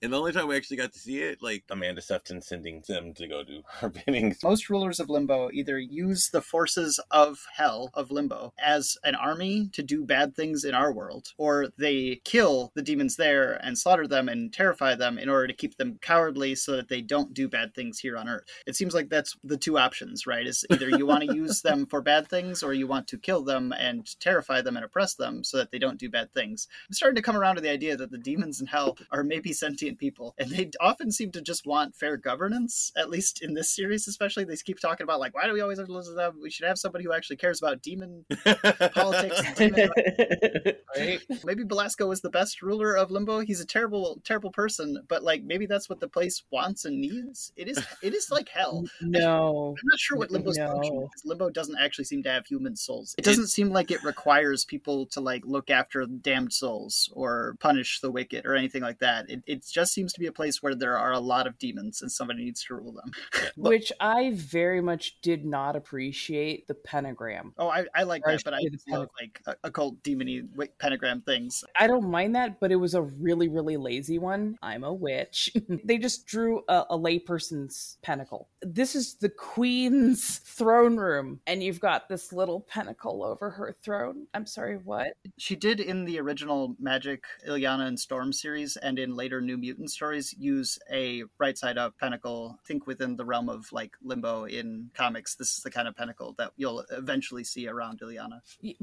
And the only time we actually got to see it, like Amanda Sefton sending them to go do her bidding. Most rulers of Limbo either use the forces of hell, of Limbo, as an army to do bad things in our world, or they kill the demons there and slaughter them and terrify them in order to keep them cowardly so that they don't do bad things here on Earth. It seems like that's the two options, right? Is either you want to use them for bad things or you want to kill them and terrify them and oppress them so that they don't do bad things. I'm starting to come around to the idea that the demons in hell are maybe sentient people, and they often seem to just want fair governance, at least in this series, especially. They keep talking about, like, why do we always have to listen to them? We should have somebody who actually cares about demon politics. and demon right? Maybe Belasco was the best ruler of Limbo. He's a terrible, terrible person, but like maybe that's what the place wants and needs. It is, it is like hell. No. I'm not sure what Limbo's No. function is. Limbo doesn't actually seem to have human souls. It doesn't seem like it requires people to like look after damned souls or punish the wicked or anything like that. It, it just seems to be a place where there are a lot of demons and somebody needs to rule them. But- Which I very much did not appreciate the pentagram. oh, I, I like that, but I should say the just like uh, occult demony pentagram things. I don't mind that, but it was a really, really lazy one. I'm a witch. they just drew a, a layperson's pentacle. This is the queen's throne room, and you've got this little pentacle over her throne. I'm sorry, what? She did in the original Magik, Illyana, and Storm series, and in later New Mutant stories, use a right side up pentacle. I think within the realm of like Limbo in comics, this is the kind of pentacle that you'll eventually see around Illyana.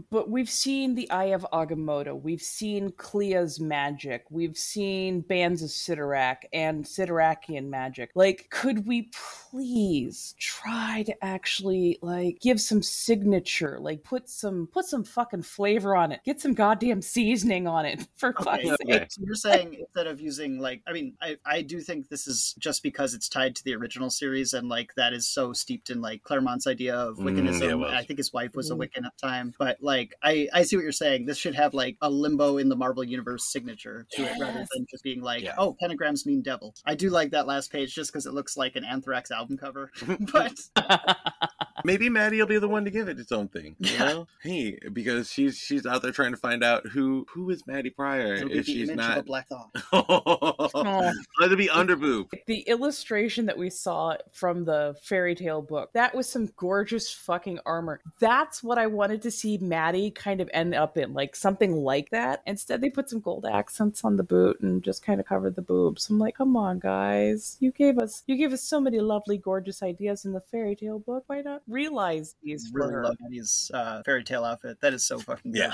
But we've seen seen the Eye of Agamotto. We've seen Clea's magic. We've seen bands of Cyttorak and Cyttorakian magic. Like, could we please try to actually like give some signature? Like, put some put some fucking flavor on it. Get some goddamn seasoning on it. For okay, fuck's okay. sake. So you're saying instead of using like, I mean, I I do think this is just because it's tied to the original series and like that is so steeped in like Claremont's idea of Wiccanism. Mm, yeah, I think his wife was a mm. Wiccan at the time, but like I I see what you're saying. This should have like a limbo in the Marvel universe signature to it rather than just being like, Yeah. oh, pentagrams mean devil. I do like that last page just because it looks like an Anthrax album cover, but Maybe Maddie will be the one to give it its own thing. You Yeah. know? Hey, because she's she's out there trying to find out who who is Maddie Pryor it'll be if the she's image of a black thought. Oh. Let it be underboob. the illustration that we saw from the fairy tale book that was some gorgeous fucking armor that's what i wanted to see maddie kind of end up in like something like that instead they put some gold accents on the boot and just kind of covered the boobs i'm like come on guys you gave us you gave us so many lovely gorgeous ideas in the fairy tale book why not realize these for Really her? love Eddie's uh, fairy tale outfit. That is so fucking good. Yeah.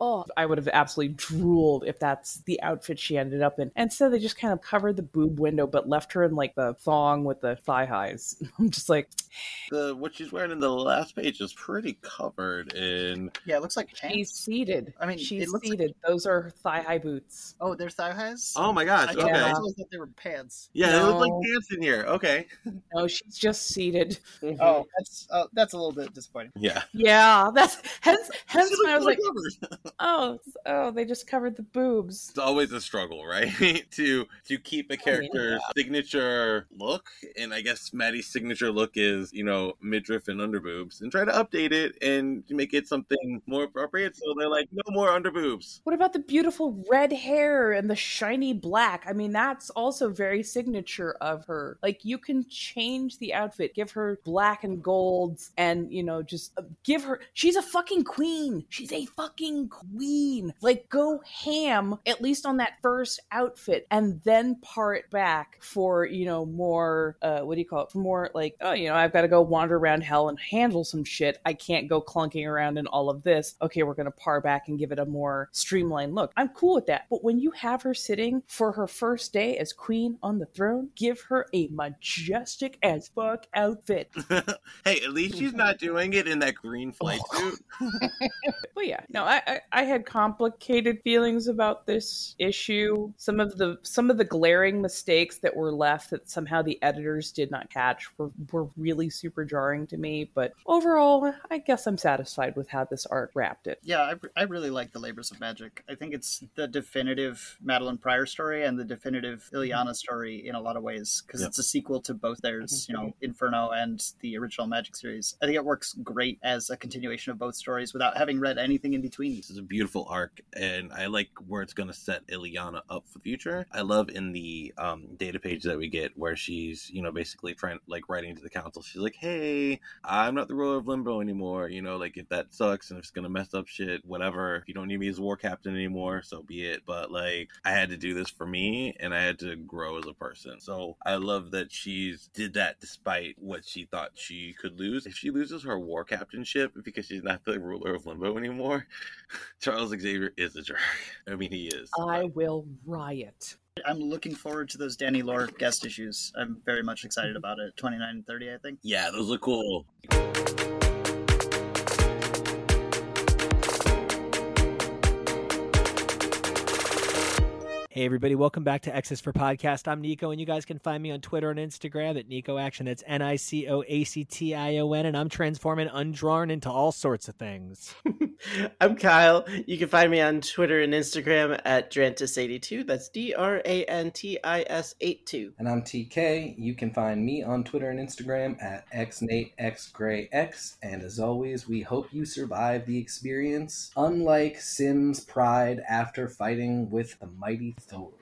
Oh, I would have absolutely drooled if that's the outfit she ended up in. And so they just kind of covered the boob window, but left her in like the thong with the thigh highs. I'm just like, The what she's wearing in the last page is pretty covered in. Yeah, it looks like she's seated. I mean, she's it looks like- seated. Those are thigh high boots. Oh, they're thigh highs. Oh my I, gosh! I Okay. Yeah. always thought they were pants. Yeah, it looks like pants in here. Okay. No, she's just seated. Oh, that's uh, that's a little bit disappointing. Yeah. Yeah, that's hence hence when I was like, covered. oh, oh, they just covered the boobs. it's always a struggle, right? to to keep a character's signature look, and I guess Maddie's signature look is you know midriff and underboobs, and try to update it and make it something more appropriate. So they're like, no more underboobs. What about the beautiful red hair and the shiny black? I mean, that's also very signature of her. Like, you can change the outfit, give her black and and, you know, just uh, give her. She's a fucking queen. She's a fucking queen. Like, go ham, at least on that first outfit, and then part back for, you know, more, uh, what do you call it? For more, like, oh, you know, I've got to go wander around hell and handle some shit. I can't go clunking around in all of this. Okay, we're going to par back and give it a more streamlined look. I'm cool with that. But when you have her sitting for her first day as queen on the throne, give her a majestic as fuck outfit. hey, At least she's not doing it in that green flight oh. suit. But yeah, no, I, I I had complicated feelings about this issue. Some of the some of the glaring mistakes that were left that somehow the editors did not catch were, were really super jarring to me. But overall, I guess I'm satisfied with how this art wrapped it. Yeah, I, I really like the Labors of Magik. I think it's the definitive Madeline Pryor story and the definitive mm-hmm. Illyana story in a lot of ways because Yep. it's a sequel to both theirs, mm-hmm. you know, Inferno and the original Magik series. I think it works great as a continuation of both stories without having read anything in between. This is a beautiful arc, and I like where it's going to set Illyana up for the future. I love in the um, data page that we get where she's, you know, basically trying, like, writing to the council. She's like, "Hey, I'm not the ruler of Limbo anymore. You know, like if that sucks and if it's going to mess up shit, whatever. If you don't need me as war captain anymore, so be it. But like, I had to do this for me, and I had to grow as a person. So I love that she's did that despite what she thought she could lose. If she loses her war captainship because she's not the ruler of Limbo anymore, Charles Xavier is a jerk. I mean, he is. I will riot. I'm looking forward to those Danny Lore guest issues. I'm very much excited about it. 29 and 30, I think. yeah, those look cool. Hey everybody, welcome back to X's for Podcast. I'm Nico, and you guys can find me on Twitter and Instagram at Nico Action. That's N I C O A C T I O N, and I'm transforming undrawn into all sorts of things. I'm Kyle. You can find me on Twitter and Instagram at Drantis82. That's D R A N T I S 82. And I'm TK. You can find me on Twitter and Instagram at xnateXgrayX. And as always, we hope you survive the experience, unlike S'ym's pride after fighting with the mighty Thor.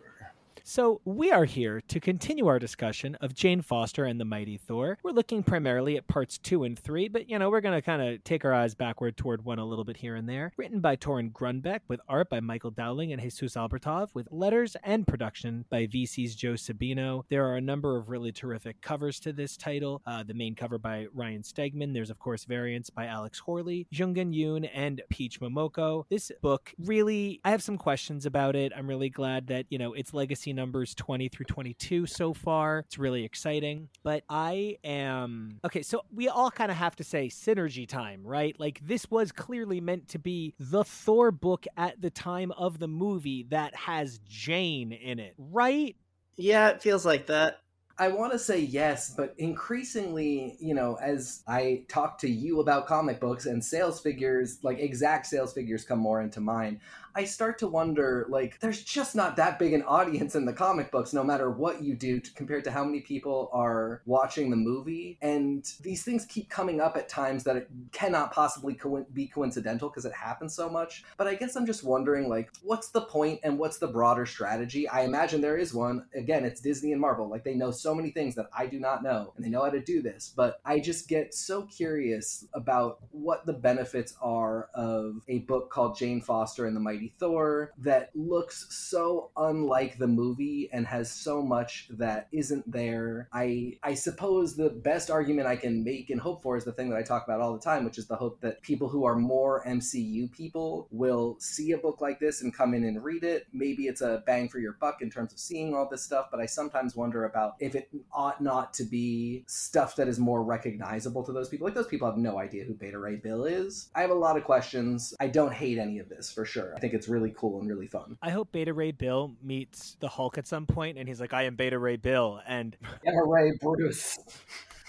So, we are here to continue our discussion of Jane Foster and the Mighty Thor. We're looking primarily at parts two and three, but you know, we're going to kind of take our eyes backward toward one a little bit here and there. Written by Torunn Grønbekk, with art by Michael Dowling and Jesus Aburtov, with letters and production by VC's Joe Sabino. There are a number of really terrific covers to this title. Uh, the main cover by Ryan Stegman. There's, of course, variants by Alex Horley, Jung-Geun Yoon, and Peach Momoko. This book really, I have some questions about it. I'm really glad that, you know, its legacy numbers 20 through 22 so far. It's really exciting. But I am. Okay, so we all kind of have to say synergy time, right? Like, this was clearly meant to be the Thor book at the time of the movie that has Jane in it, right? Yeah, it feels like that. I want to say yes, but increasingly, you know, as I talk to you about comic books and sales figures, like exact sales figures come more into mind, I start to wonder like, there's just not that big an audience in the comic books, no matter what you do, to, compared to how many people are watching the movie. And these things keep coming up at times that it cannot possibly co- be coincidental because it happens so much. But I guess I'm just wondering, like, what's the point and what's the broader strategy? I imagine there is one. Again, it's Disney and Marvel. Like, they know so many things that I do not know, and they know how to do this. But I just get so curious about what the benefits are of a book called Jane Foster and the Mighty Thor that looks so unlike the movie and has so much that isn't there. I I suppose the best argument I can make and hope for is the thing that I talk about all the time, which is the hope that people who are more MCU people will see a book like this and come in and read it. Maybe it's a bang for your buck in terms of seeing all this stuff, but I sometimes wonder about if it ought not to be stuff that is more recognizable to those people. Like those people have no idea who Beta Ray Bill is. I have a lot of questions. I don't hate any of this for sure. I think it's really cool and really fun. I hope Beta Ray Bill meets the Hulk at some point and he's like, I am Beta Ray Bill. And Beta Ray Bruce.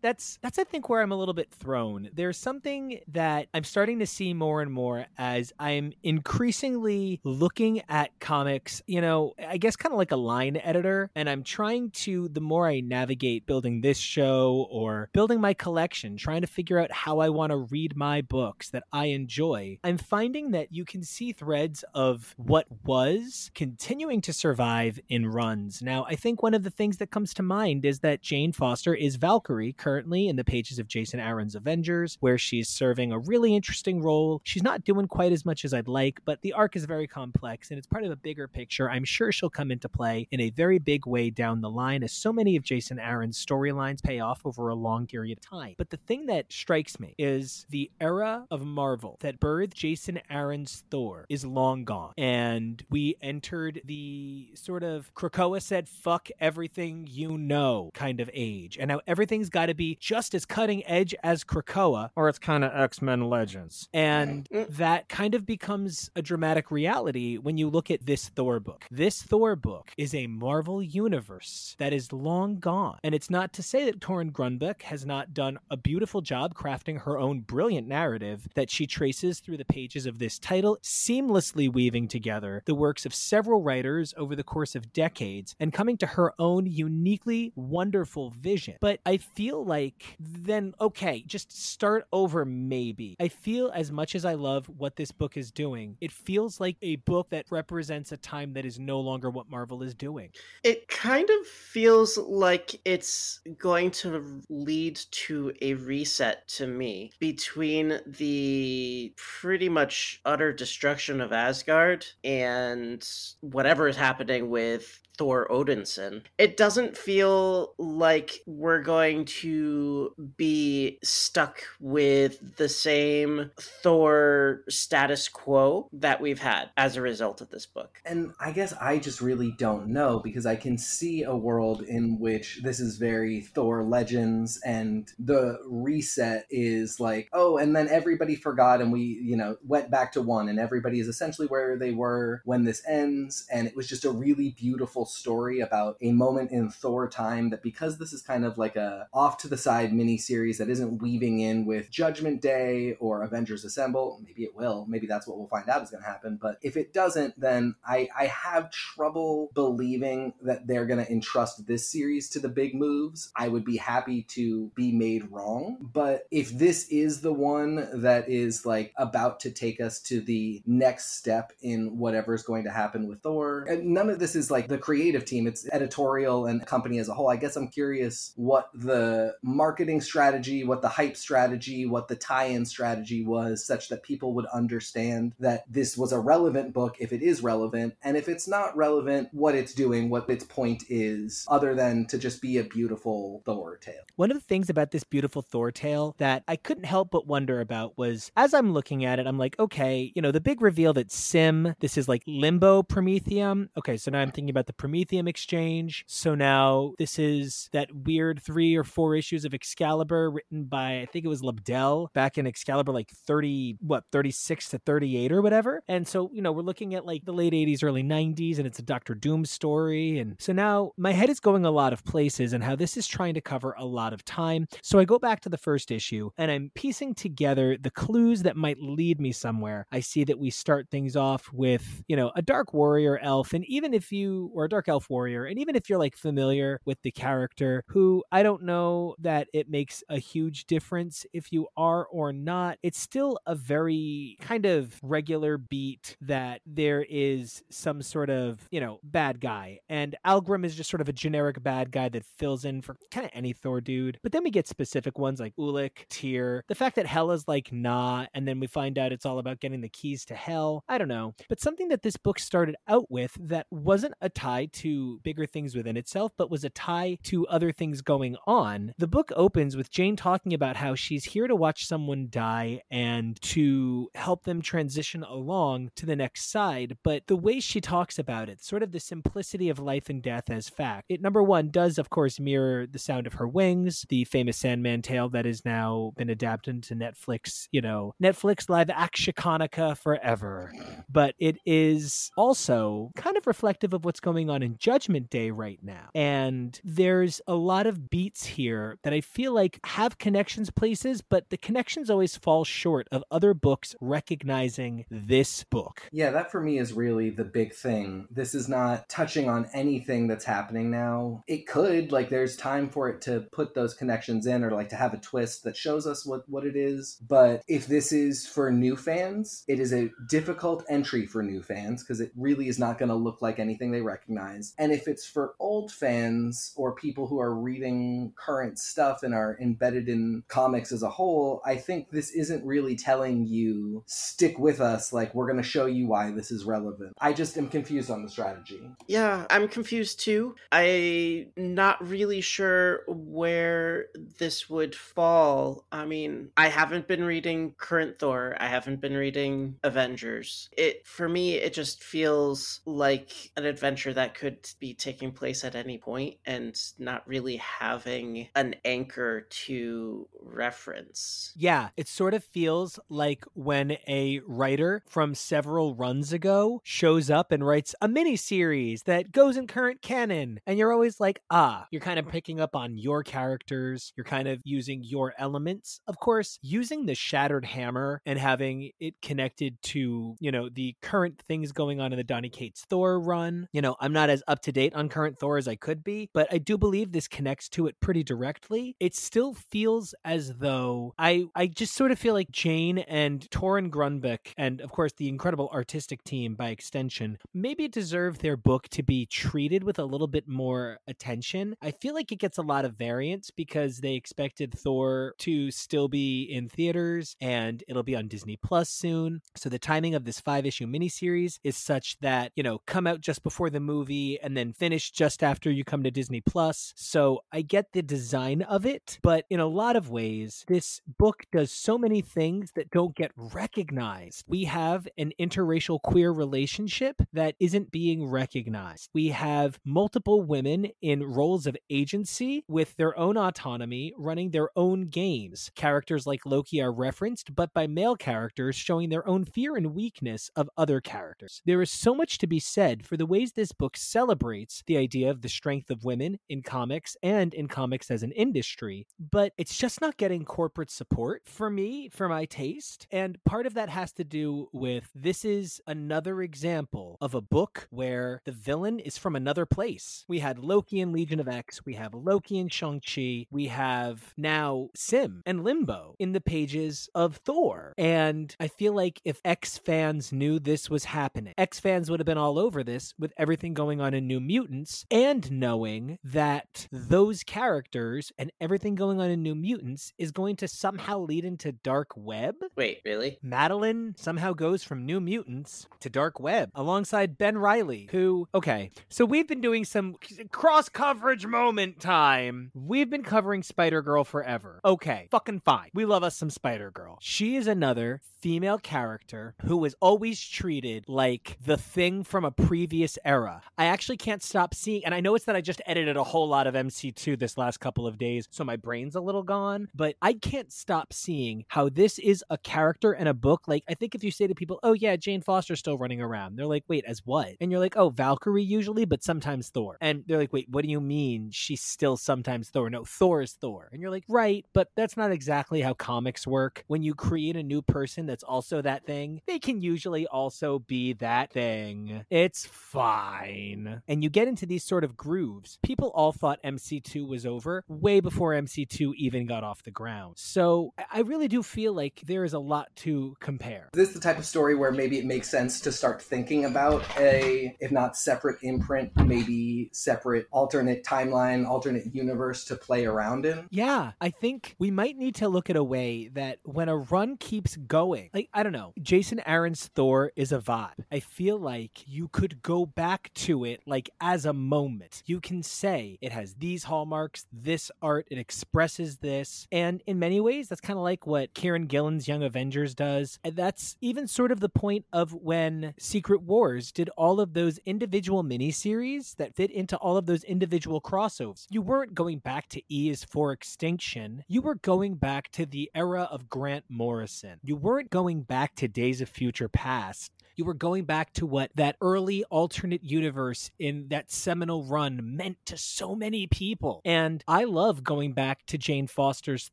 that's that's I think where I'm a little bit thrown. There's something that I'm starting to see more and more as I'm increasingly looking at comics, you know, I guess kind of like a line editor and I'm trying to the more I navigate building this show or building my collection, trying to figure out how I want to read my books that I enjoy. I'm finding that you can see threads of what was continuing to survive in runs. Now, I think one of the things that comes to mind is that Jane Foster is Valkyrie, currently currently in the pages of Jason Aaron's Avengers, where she's serving a really interesting role. She's not doing quite as much as I'd like, but the arc is very complex and it's part of a bigger picture. I'm sure she'll come into play in a very big way down the line, as so many of Jason Aaron's storylines pay off over a long period of time. But the thing that strikes me is the era of Marvel that birthed Jason Aaron's Thor is long gone. And we entered the sort of Krakoa said, fuck everything you know kind of age. And now everything's got to be just as cutting edge as Krakoa, or it's kind of X Men Legends. And mm. that kind of becomes a dramatic reality when you look at this Thor book. This Thor book is a Marvel universe that is long gone. And it's not to say that Torunn Grønbekk has not done a beautiful job crafting her own brilliant narrative that she traces through the pages of this title, seamlessly weaving together the works of several writers over the course of decades and coming to her own uniquely wonderful vision. But I feel like then, okay, just start over maybe. I feel as much as I love what this book is doing, it feels like a book that represents a time that is no longer what Marvel is doing. It kind of feels like it's going to lead to a reset to me between the pretty much utter destruction of Asgard and whatever is happening with Thor Odinson. It doesn't feel like we're going to be stuck with the same Thor status quo that we've had as a result of this book. And I guess I just really don't know because I can see a world in which this is very Thor Legends and the reset is like, oh, and then everybody forgot and we, you know, went back to one and everybody is essentially where they were when this ends. And it was just a really beautiful story about a moment in Thor time that because this is kind of like a off to the side mini series that isn't weaving in with Judgment Day or Avengers Assemble, maybe it will. Maybe that's what we'll find out is going to happen. But if it doesn't, then I, I have trouble believing that they're going to entrust this series to the big moves. I would be happy to be made wrong. But if this is the one that is like about to take us to the next step in whatever is going to happen with Thor, and none of this is like the creative team, it's editorial and company as a whole. I guess I'm curious what the marketing strategy, what the hype strategy, what the tie in strategy was, such that people would understand that this was a relevant book if it is relevant. And if it's not relevant, what it's doing, what its point is, other than to just be a beautiful Thor tale. One of the things about this beautiful Thor tale that I couldn't help but wonder about was as I'm looking at it, I'm like, okay, you know, the big reveal that S'ym, this is like limbo Prometheum. Okay, so now I'm thinking about the Prometheum exchange. So now this is that weird three or four issues of Excalibur written by, I think it was Lobdell back in Excalibur, like 30, what, 36 to 38 or whatever. And so, you know, we're looking at like the late 80s, early 90s, and it's a Doctor Doom story. And so now my head is going a lot of places and how this is trying to cover a lot of time. So I go back to the first issue and I'm piecing together the clues that might lead me somewhere. I see that we start things off with, you know, a dark warrior elf. And even if you, or a dark elf warrior, and even if you're like familiar with the character, who I don't know that it makes a huge difference if you are or not, it's still a very kind of regular beat that there is some sort of, you know, bad guy. And Algrim is just sort of a generic bad guy that fills in for kind of any Thor dude. But then we get specific ones like Ulik, Tyr, the fact that Hela's like nah, and then we find out it's all about getting the keys to hell. I don't know. But something that this book started out with that wasn't a tie to bigger things within itself, but was a tie to other things going on. The book opens with Jane talking about how she's here to watch someone die and to help them transition along to the next side. But the way she talks about it, sort of the simplicity of life and death as fact, it number one does, of course, mirror the sound of her wings, the famous Sandman tale that has now been adapted to Netflix, you know, Netflix live action Hanukkah forever. But it is also kind of reflective of what's going on in Judgment Day right now. And there's a lot of beats here that I feel like have connections places, but the connections always fall short of other books recognizing this book. Yeah, that for me is really the big thing. This is not touching on anything that's happening now. It could, like, there's time for it to put those connections in or like to have a twist that shows us what, what it is. But if this is for new fans, it is a difficult entry for new fans because it really is not going to look like anything they recognize. And if it's for old fans or people who are reading current stuff and are embedded in comics as a whole, I think this isn't really telling you stick with us like we're going to show you why this is relevant. I just am confused on the strategy. Yeah, I'm confused too. I'm not really sure where this would fall. I mean, I haven't been reading current Thor. I haven't been reading Avengers. It for me it just feels like an adventure that could be taking place at any point and not really having an anchor to reference. Yeah, it sort of feels like when a writer from several runs ago shows up and writes a mini series that goes in current canon and you're always like, "Ah, you're kind of picking up on your characters, you're kind of using your elements." Of course, using the shattered hammer and having it connected to, you know, the current things going on in the Donny Cates Thor run. You know, I'm not as up to date on current Thor as I could be, but I do believe this connects to it pretty directly. It still feels as though I I just sort of feel like Jane and Torunn Grønbekk and of course the incredible artistic team by extension maybe deserve their book to be treated with a little bit more attention. I feel like it gets a lot of variance because they expected Thor to still be in theaters and it'll be on Disney Plus soon. So the timing of this five issue miniseries is such that, you know, come out just before the movie and then finish just after you come to Disney Plus. So I get the design of it, but in a lot of ways, this book does so many things that don't get recognized. We have an interracial queer relationship that isn't being recognized. We have multiple women in roles of agency with their own autonomy, running their own games. Characters like Loki are referenced, but by male characters showing their own fear and weakness of other characters. There is so much to be said for the ways this book celebrates the idea of the strength of women in comics and in comics as an industry, but it's just not getting corporate support for me, for my taste. And part of that has to do with this is another example of a book where the villain is from another place. We had Loki and Legion of X, we have Loki and Shang-Chi, we have now S'ym and Limbo in the pages of Thor. And I feel like if X fans knew this was happening, X fans would have been all over this with everything going on in New Mutants and knowing that those characters and everything going on in New Mutants is going to somehow lead into Dark Web. Wait, really? Madelyne somehow goes from New Mutants to Dark Web alongside Ben Reilly, who, okay, so we've been doing some cross coverage moment time. We've been covering Spider Girl forever. Okay, fucking fine. We love us some Spider Girl. She is another female character who was always treated like the thing from a previous era. I actually can't stop seeing, and I know it's that I just edited a whole lot of MC2 this last couple of days, so my brain's a little gone, but I can't stop seeing how this is a character and a book. Like, I think if you say to people, oh yeah, Jane Foster's still running around, they're like, wait, as what? And you're like, oh, Valkyrie usually, but sometimes Thor. And they're like, wait, what do you mean she's still sometimes Thor? No, Thor is Thor. And you're like, right, but that's not exactly how comics work. When you create a new person that's also that thing, they can usually also be that thing. It's fine. And you get into these sort of grooves. People all thought MC2 was over way before MC2 even got off the ground. So I- I really do feel like there is a lot to compare. Is this the type of story where maybe it makes sense to start thinking about a, if not separate imprint, maybe separate alternate timeline, alternate universe to play around in? Yeah, I think we might need to look at a way that when a run keeps going, like, I don't know, Jason Aaron's Thor is a vibe. I feel like you could go back to it like as a moment. You can say it has these hallmarks, this art, it expresses this. And in many ways, that's kind of like what Kieron Gillen's Young Avengers does. And that's even sort of the point of when Secret Wars did all of those individual miniseries that fit into all of those individual crossovers. You weren't going back to E is for Extinction. You were going back to the era of Grant Morrison. You weren't going back to Days of Future Past. You were going back to what that early alternate universe in that seminal run meant to so many people. And I love going back to Jane Foster's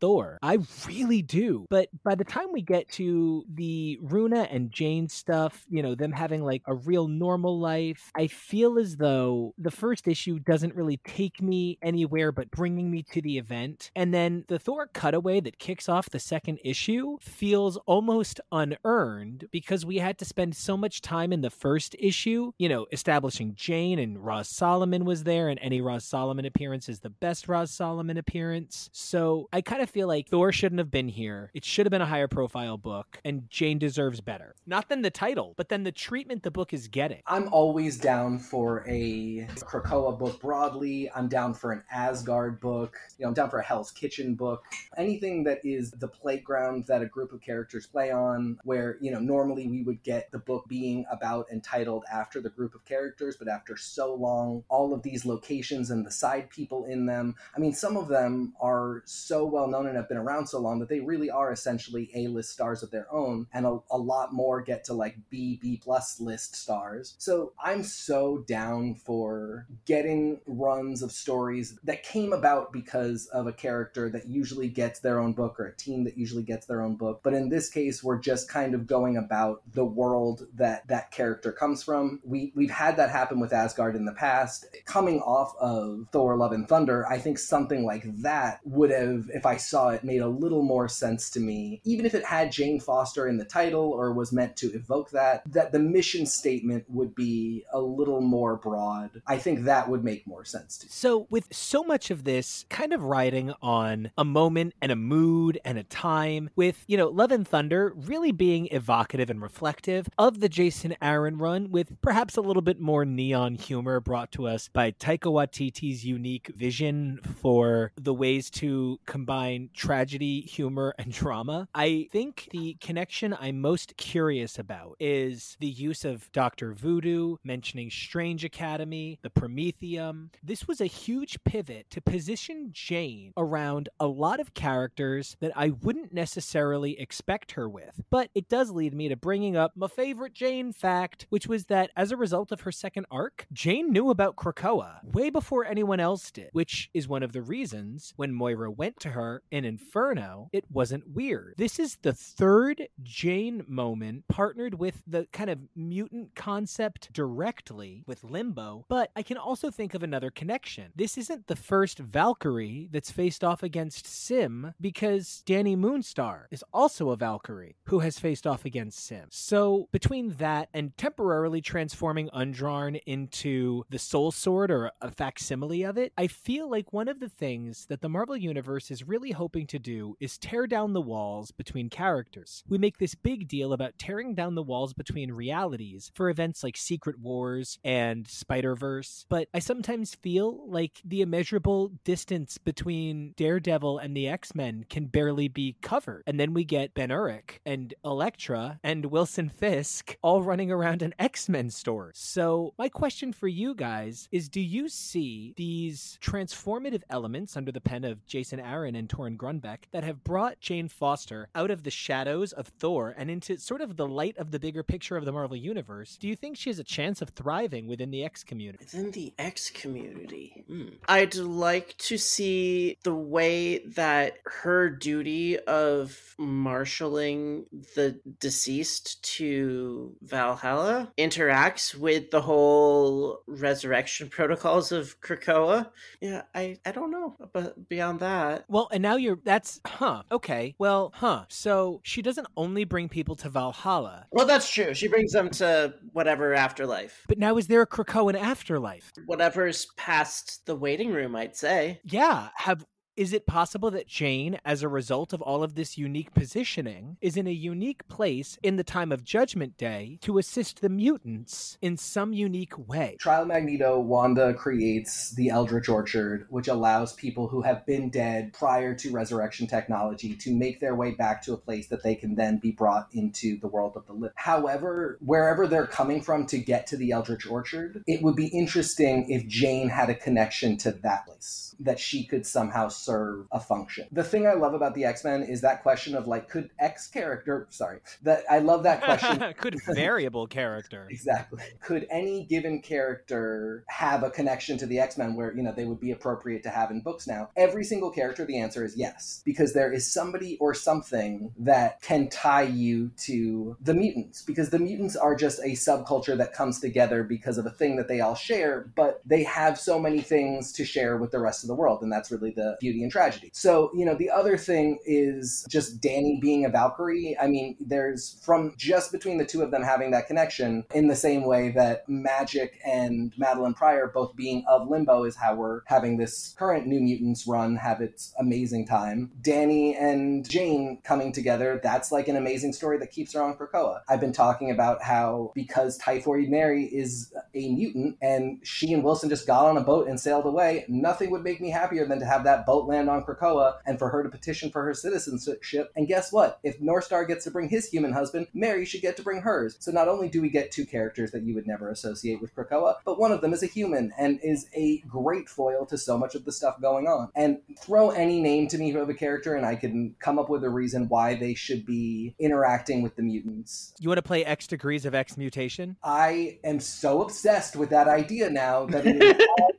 Thor. I really do. But by the time we get to the Runa and Jane stuff, you know, them having like a real normal life, I feel as though the first issue doesn't really take me anywhere but bringing me to the event. And then the Thor cutaway that kicks off the second issue feels almost unearned because we had to spend so so much time in the first issue, you know, establishing Jane and Roz Solomon was there, and any Roz Solomon appearance is the best Roz Solomon appearance. So I kind of feel like Thor shouldn't have been here. It should have been a higher profile book, and Jane deserves better. Not than the title, but then the treatment the book is getting. I'm always down for a Krakoa book broadly. I'm down for an Asgard book. You know, I'm down for a Hell's Kitchen book. Anything that is the playground that a group of characters play on, where, you know, normally we would get the book being about and titled after the group of characters, but after so long, all of these locations and the side people in them. I mean, some of them are so well known and have been around so long that they really are essentially A list stars of their own, and a, a lot more get to like B, B plus list stars. So I'm so down for getting runs of stories that came about because of a character that usually gets their own book or a team that usually gets their own book. But in this case, we're just kind of going about the world that that character comes from. We we've had that happen with Asgard in the past. Coming off of Thor Love and Thunder, I think something like that would have if I saw it made a little more sense to me. Even if it had Jane Foster in the title or was meant to evoke that, that the mission statement would be a little more broad. I think that would make more sense to me. So, with so much of this kind of riding on a moment and a mood and a time, with, you know, Love and Thunder really being evocative and reflective of the Jason Aaron run, with perhaps a little bit more neon humor brought to us by Taika Waititi's unique vision for the ways to combine tragedy, humor, and drama. I think the connection I'm most curious about is the use of Dr. Voodoo, mentioning Strange Academy, the Prometheum. This was a huge pivot to position Jane around a lot of characters that I wouldn't necessarily expect her with. But it does lead me to bringing up my favorite Jane fact, which was that as a result of her second arc, Jane knew about Krakoa way before anyone else did, which is one of the reasons when Moira went to her in Inferno, it wasn't weird. This is the third Jane moment partnered with the kind of mutant concept directly with Limbo, but I can also think of another connection. This isn't the first Valkyrie that's faced off against S'ym because Dani Moonstar is also a Valkyrie who has faced off against S'ym. So between that and temporarily transforming Undrjarn into the Soul Sword or a facsimile of it, I feel like one of the things that the Marvel Universe is really hoping to do is tear down the walls between characters. We make this big deal about tearing down the walls between realities for events like Secret Wars and Spider Verse, but I sometimes feel like the immeasurable distance between Daredevil and the X Men can barely be covered. And then we get Ben Urich and Elektra and Wilson Fisk all running around an X Men store. So, my question for you guys is do you see these transformative elements under the pen of Jason Aaron and Torunn Grønbekk that have brought Jane Foster out of the shadows of Thor and into sort of the light of the bigger picture of the Marvel Universe? Do you think she has a chance of thriving within the X community? Within the X community, hmm. I'd like to see the way that her duty of marshaling the deceased to Valhalla interacts with the whole resurrection protocols of Krakoa. Yeah, I, I don't know, but beyond that, Well, and now you're that's huh. Okay. Well, huh. So she doesn't only bring people to Valhalla, well, that's true. She brings them to whatever afterlife, but now is there a Krakoan afterlife? whatever's past the waiting room. I'd say. Yeah. Have is it possible that Jane, as a result of all of this unique positioning, is in a unique place in the time of Judgment Day to assist the mutants in some unique way? Trial Magneto, Wanda creates the Eldritch Orchard, which allows people who have been dead prior to resurrection technology to make their way back to a place that they can then be brought into the world of the living. However, wherever they're coming from to get to the Eldritch Orchard, it would be interesting if Jane had a connection to that place, that she could somehow serve a function. The thing I love about the X Men is that question of like, could X character, sorry, that I love that question. Could variable character. Exactly. Could any given character have a connection to the X Men where, you know, they would be appropriate to have in books now? Every single character, the answer is yes, because there is somebody or something that can tie you to the mutants, because the mutants are just a subculture that comes together because of a thing that they all share, but they have so many things to share with the rest of the world. And that's really the beauty beauty and tragedy. So, you know, the other thing is just Dani being a Valkyrie. I mean, there's from just between the two of them having that connection in the same way that Magik and Madelyne Pryor both being of Limbo is how we're having this current New Mutants run have its amazing time. Dani and Jane coming together, that's like an amazing story that keeps her on Krakoa. I've been talking about how because Typhoid Mary is a mutant and she and Wilson just got on a boat and sailed away, nothing would make me happier than to have that boat land on Krakoa and for her to petition for her citizenship. And guess what? If Northstar gets to bring his human husband, Mary should get to bring hers. So not only do we get two characters that you would never associate with Krakoa, but one of them is a human and is a great foil to so much of the stuff going on. And throw any name to me of a character and I can come up with a reason why they should be interacting with the mutants. You want to play X degrees of X mutation? I am so obsessed with that idea now that it is all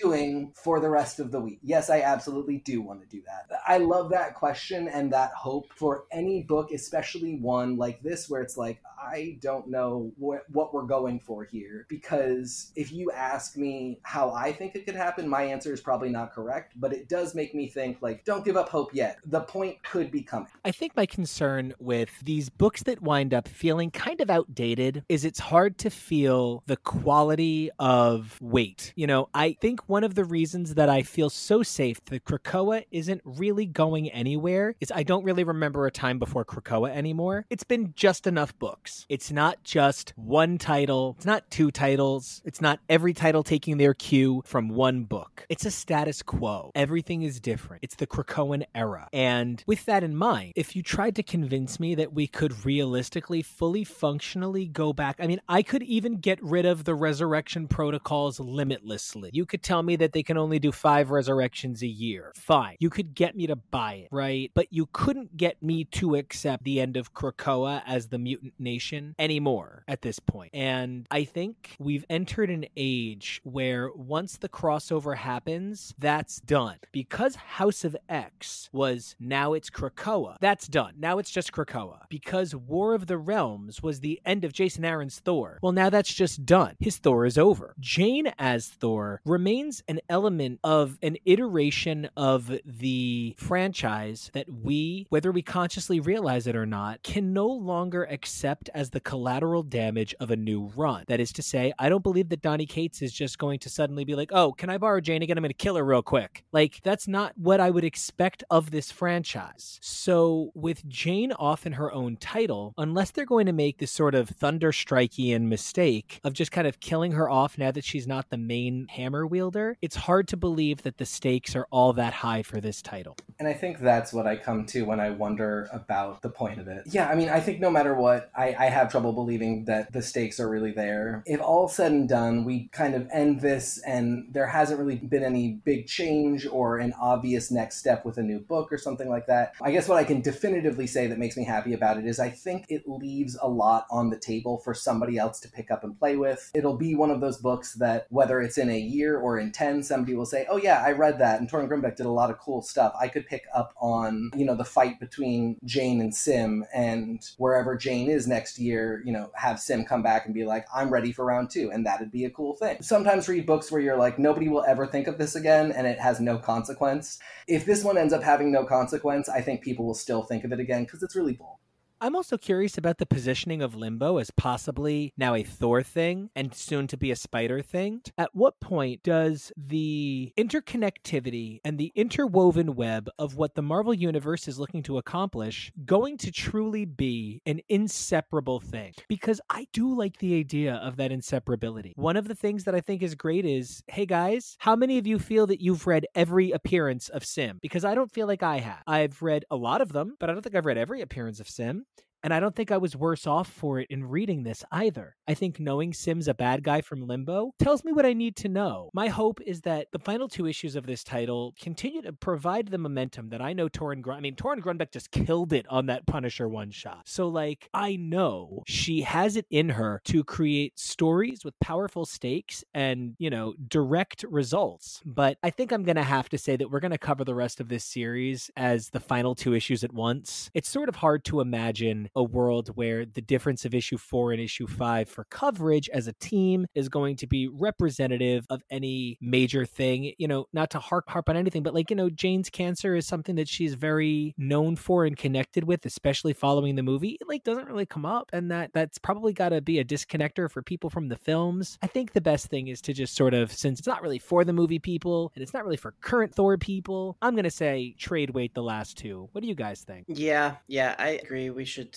doing for the rest of the week. Yes, I absolutely do want to do that. I love that question and that hope for any book, especially one like this, where it's like, I don't know what, what we're going for here. Because if you ask me how I think it could happen, my answer is probably not correct, but it does make me think, like, don't give up hope yet. The point could be coming. I think my concern with these books that wind up feeling kind of outdated is it's hard to feel the quality of weight. You know, I think one of the reasons that I feel so safe that Krakoa isn't really going anywhere is I don't really remember a time before Krakoa anymore. It's been just enough books. It's not just one title, it's not two titles, it's not every title taking their cue from one book. It's a status quo. Everything is different. It's the Krakoan era. And with that in mind, if you tried to convince me that we could realistically, fully functionally go back, I mean, I could even get rid of the resurrection protocols limitlessly. You could tell me that they can only do five resurrections a year. Fine. You could get me to buy it, right? But you couldn't get me to accept the end of Krakoa as the mutant nation anymore at this point. And I think we've entered an age where once the crossover happens, that's done. Because House of X was now it's Krakoa, that's done. Now it's just Krakoa. Because War of the Realms was the end of Jason Aaron's Thor, well, now that's just done. His Thor is over. Jane as Thor remains an element of an iteration of the franchise that we, whether we consciously realize it or not, can no longer accept as the collateral damage of a new run. That is to say, I don't believe that Donny Cates is just going to suddenly be like, oh, can I borrow Jane again? I'm going to kill her real quick. Like, that's not what I would expect of this franchise. So, with Jane off in her own title, unless they're going to make this sort of thunder strikeian mistake of just kind of killing her off now that she's not the main hammer wielder, it's hard to believe that the stakes are all that high for this title. And I think that's what I come to when I wonder about the point of it. Yeah, I mean, I think no matter what, I, I have trouble believing that the stakes are really there. If all said and done, we kind of end this and there hasn't really been any big change or an obvious next step with a new book or something like that. I guess what I can definitively say that makes me happy about it is I think it leaves a lot on the table for somebody else to pick up and play with. It'll be one of those books that, whether it's in a year or in 10, somebody will say, Oh, yeah, I read that. And Torunn Grønbekk did a lot of cool stuff. I could pick up on, you know, the fight between Jane and S'ym and wherever Jane is next year, you know, have S'ym come back and be like, I'm ready for round two. And that'd be a cool thing. Sometimes read books where you're like, nobody will ever think of this again and it has no consequence. If this one ends up having no consequence, I think people will still think of it again because it's really cool. I'm also curious about the positioning of Limbo as possibly now a Thor thing and soon to be a Spider thing. At what point does the interconnectivity and the interwoven web of what the Marvel Universe is looking to accomplish going to truly be an inseparable thing? Because I do like the idea of that inseparability. One of the things that I think is great is hey guys, how many of you feel that you've read every appearance of S'ym? Because I don't feel like I have. I've read a lot of them, but I don't think I've read every appearance of S'ym. And I don't think I was worse off for it in reading this either. I think knowing S'ym's a bad guy from Limbo tells me what I need to know. My hope is that the final two issues of this title continue to provide the momentum that I know Torunn Grun- I mean, Torunn Grønbekk just killed it on that Punisher one shot. So, like, I know she has it in her to create stories with powerful stakes and, you know, direct results. But I think I'm going to have to say that we're going to cover the rest of this series as the final two issues at once. It's sort of hard to imagine a world where the difference of issue four and issue five for coverage as a team is going to be representative of any major thing. You know, not to harp, harp on anything, but like, you know, Jane's cancer is something that she's very known for and connected with, especially following the movie. It like doesn't really come up. And that that's probably got to be a disconnector for people from the films. I think the best thing is to just sort of, since it's not really for the movie people and it's not really for current Thor people, I'm to say trade weight the last two. What do you guys think? Yeah, yeah, I agree. We should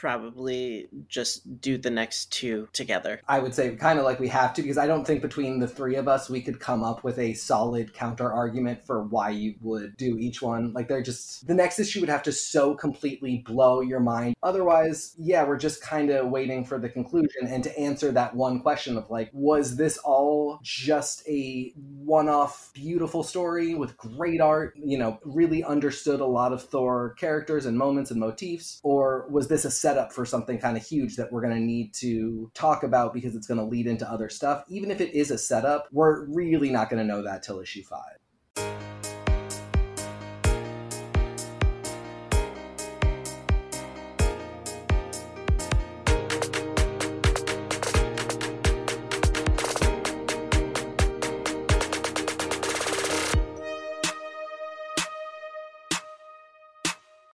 probably just do the next two together. I would say kind of like we have to because I don't think between the three of us we could come up with a solid counter argument for why you would do each one. Like they're just the next issue would have to so completely blow your mind. Otherwise, yeah, we're just kind of waiting for the conclusion and to answer that one question of like was this all just a one-off beautiful story with great art, you know, really understood a lot of Thor characters and moments and motifs or was this a setup for something kind of huge that we're going to need to talk about because it's going to lead into other stuff. Even if it is a setup, we're really not going to know that till issue five.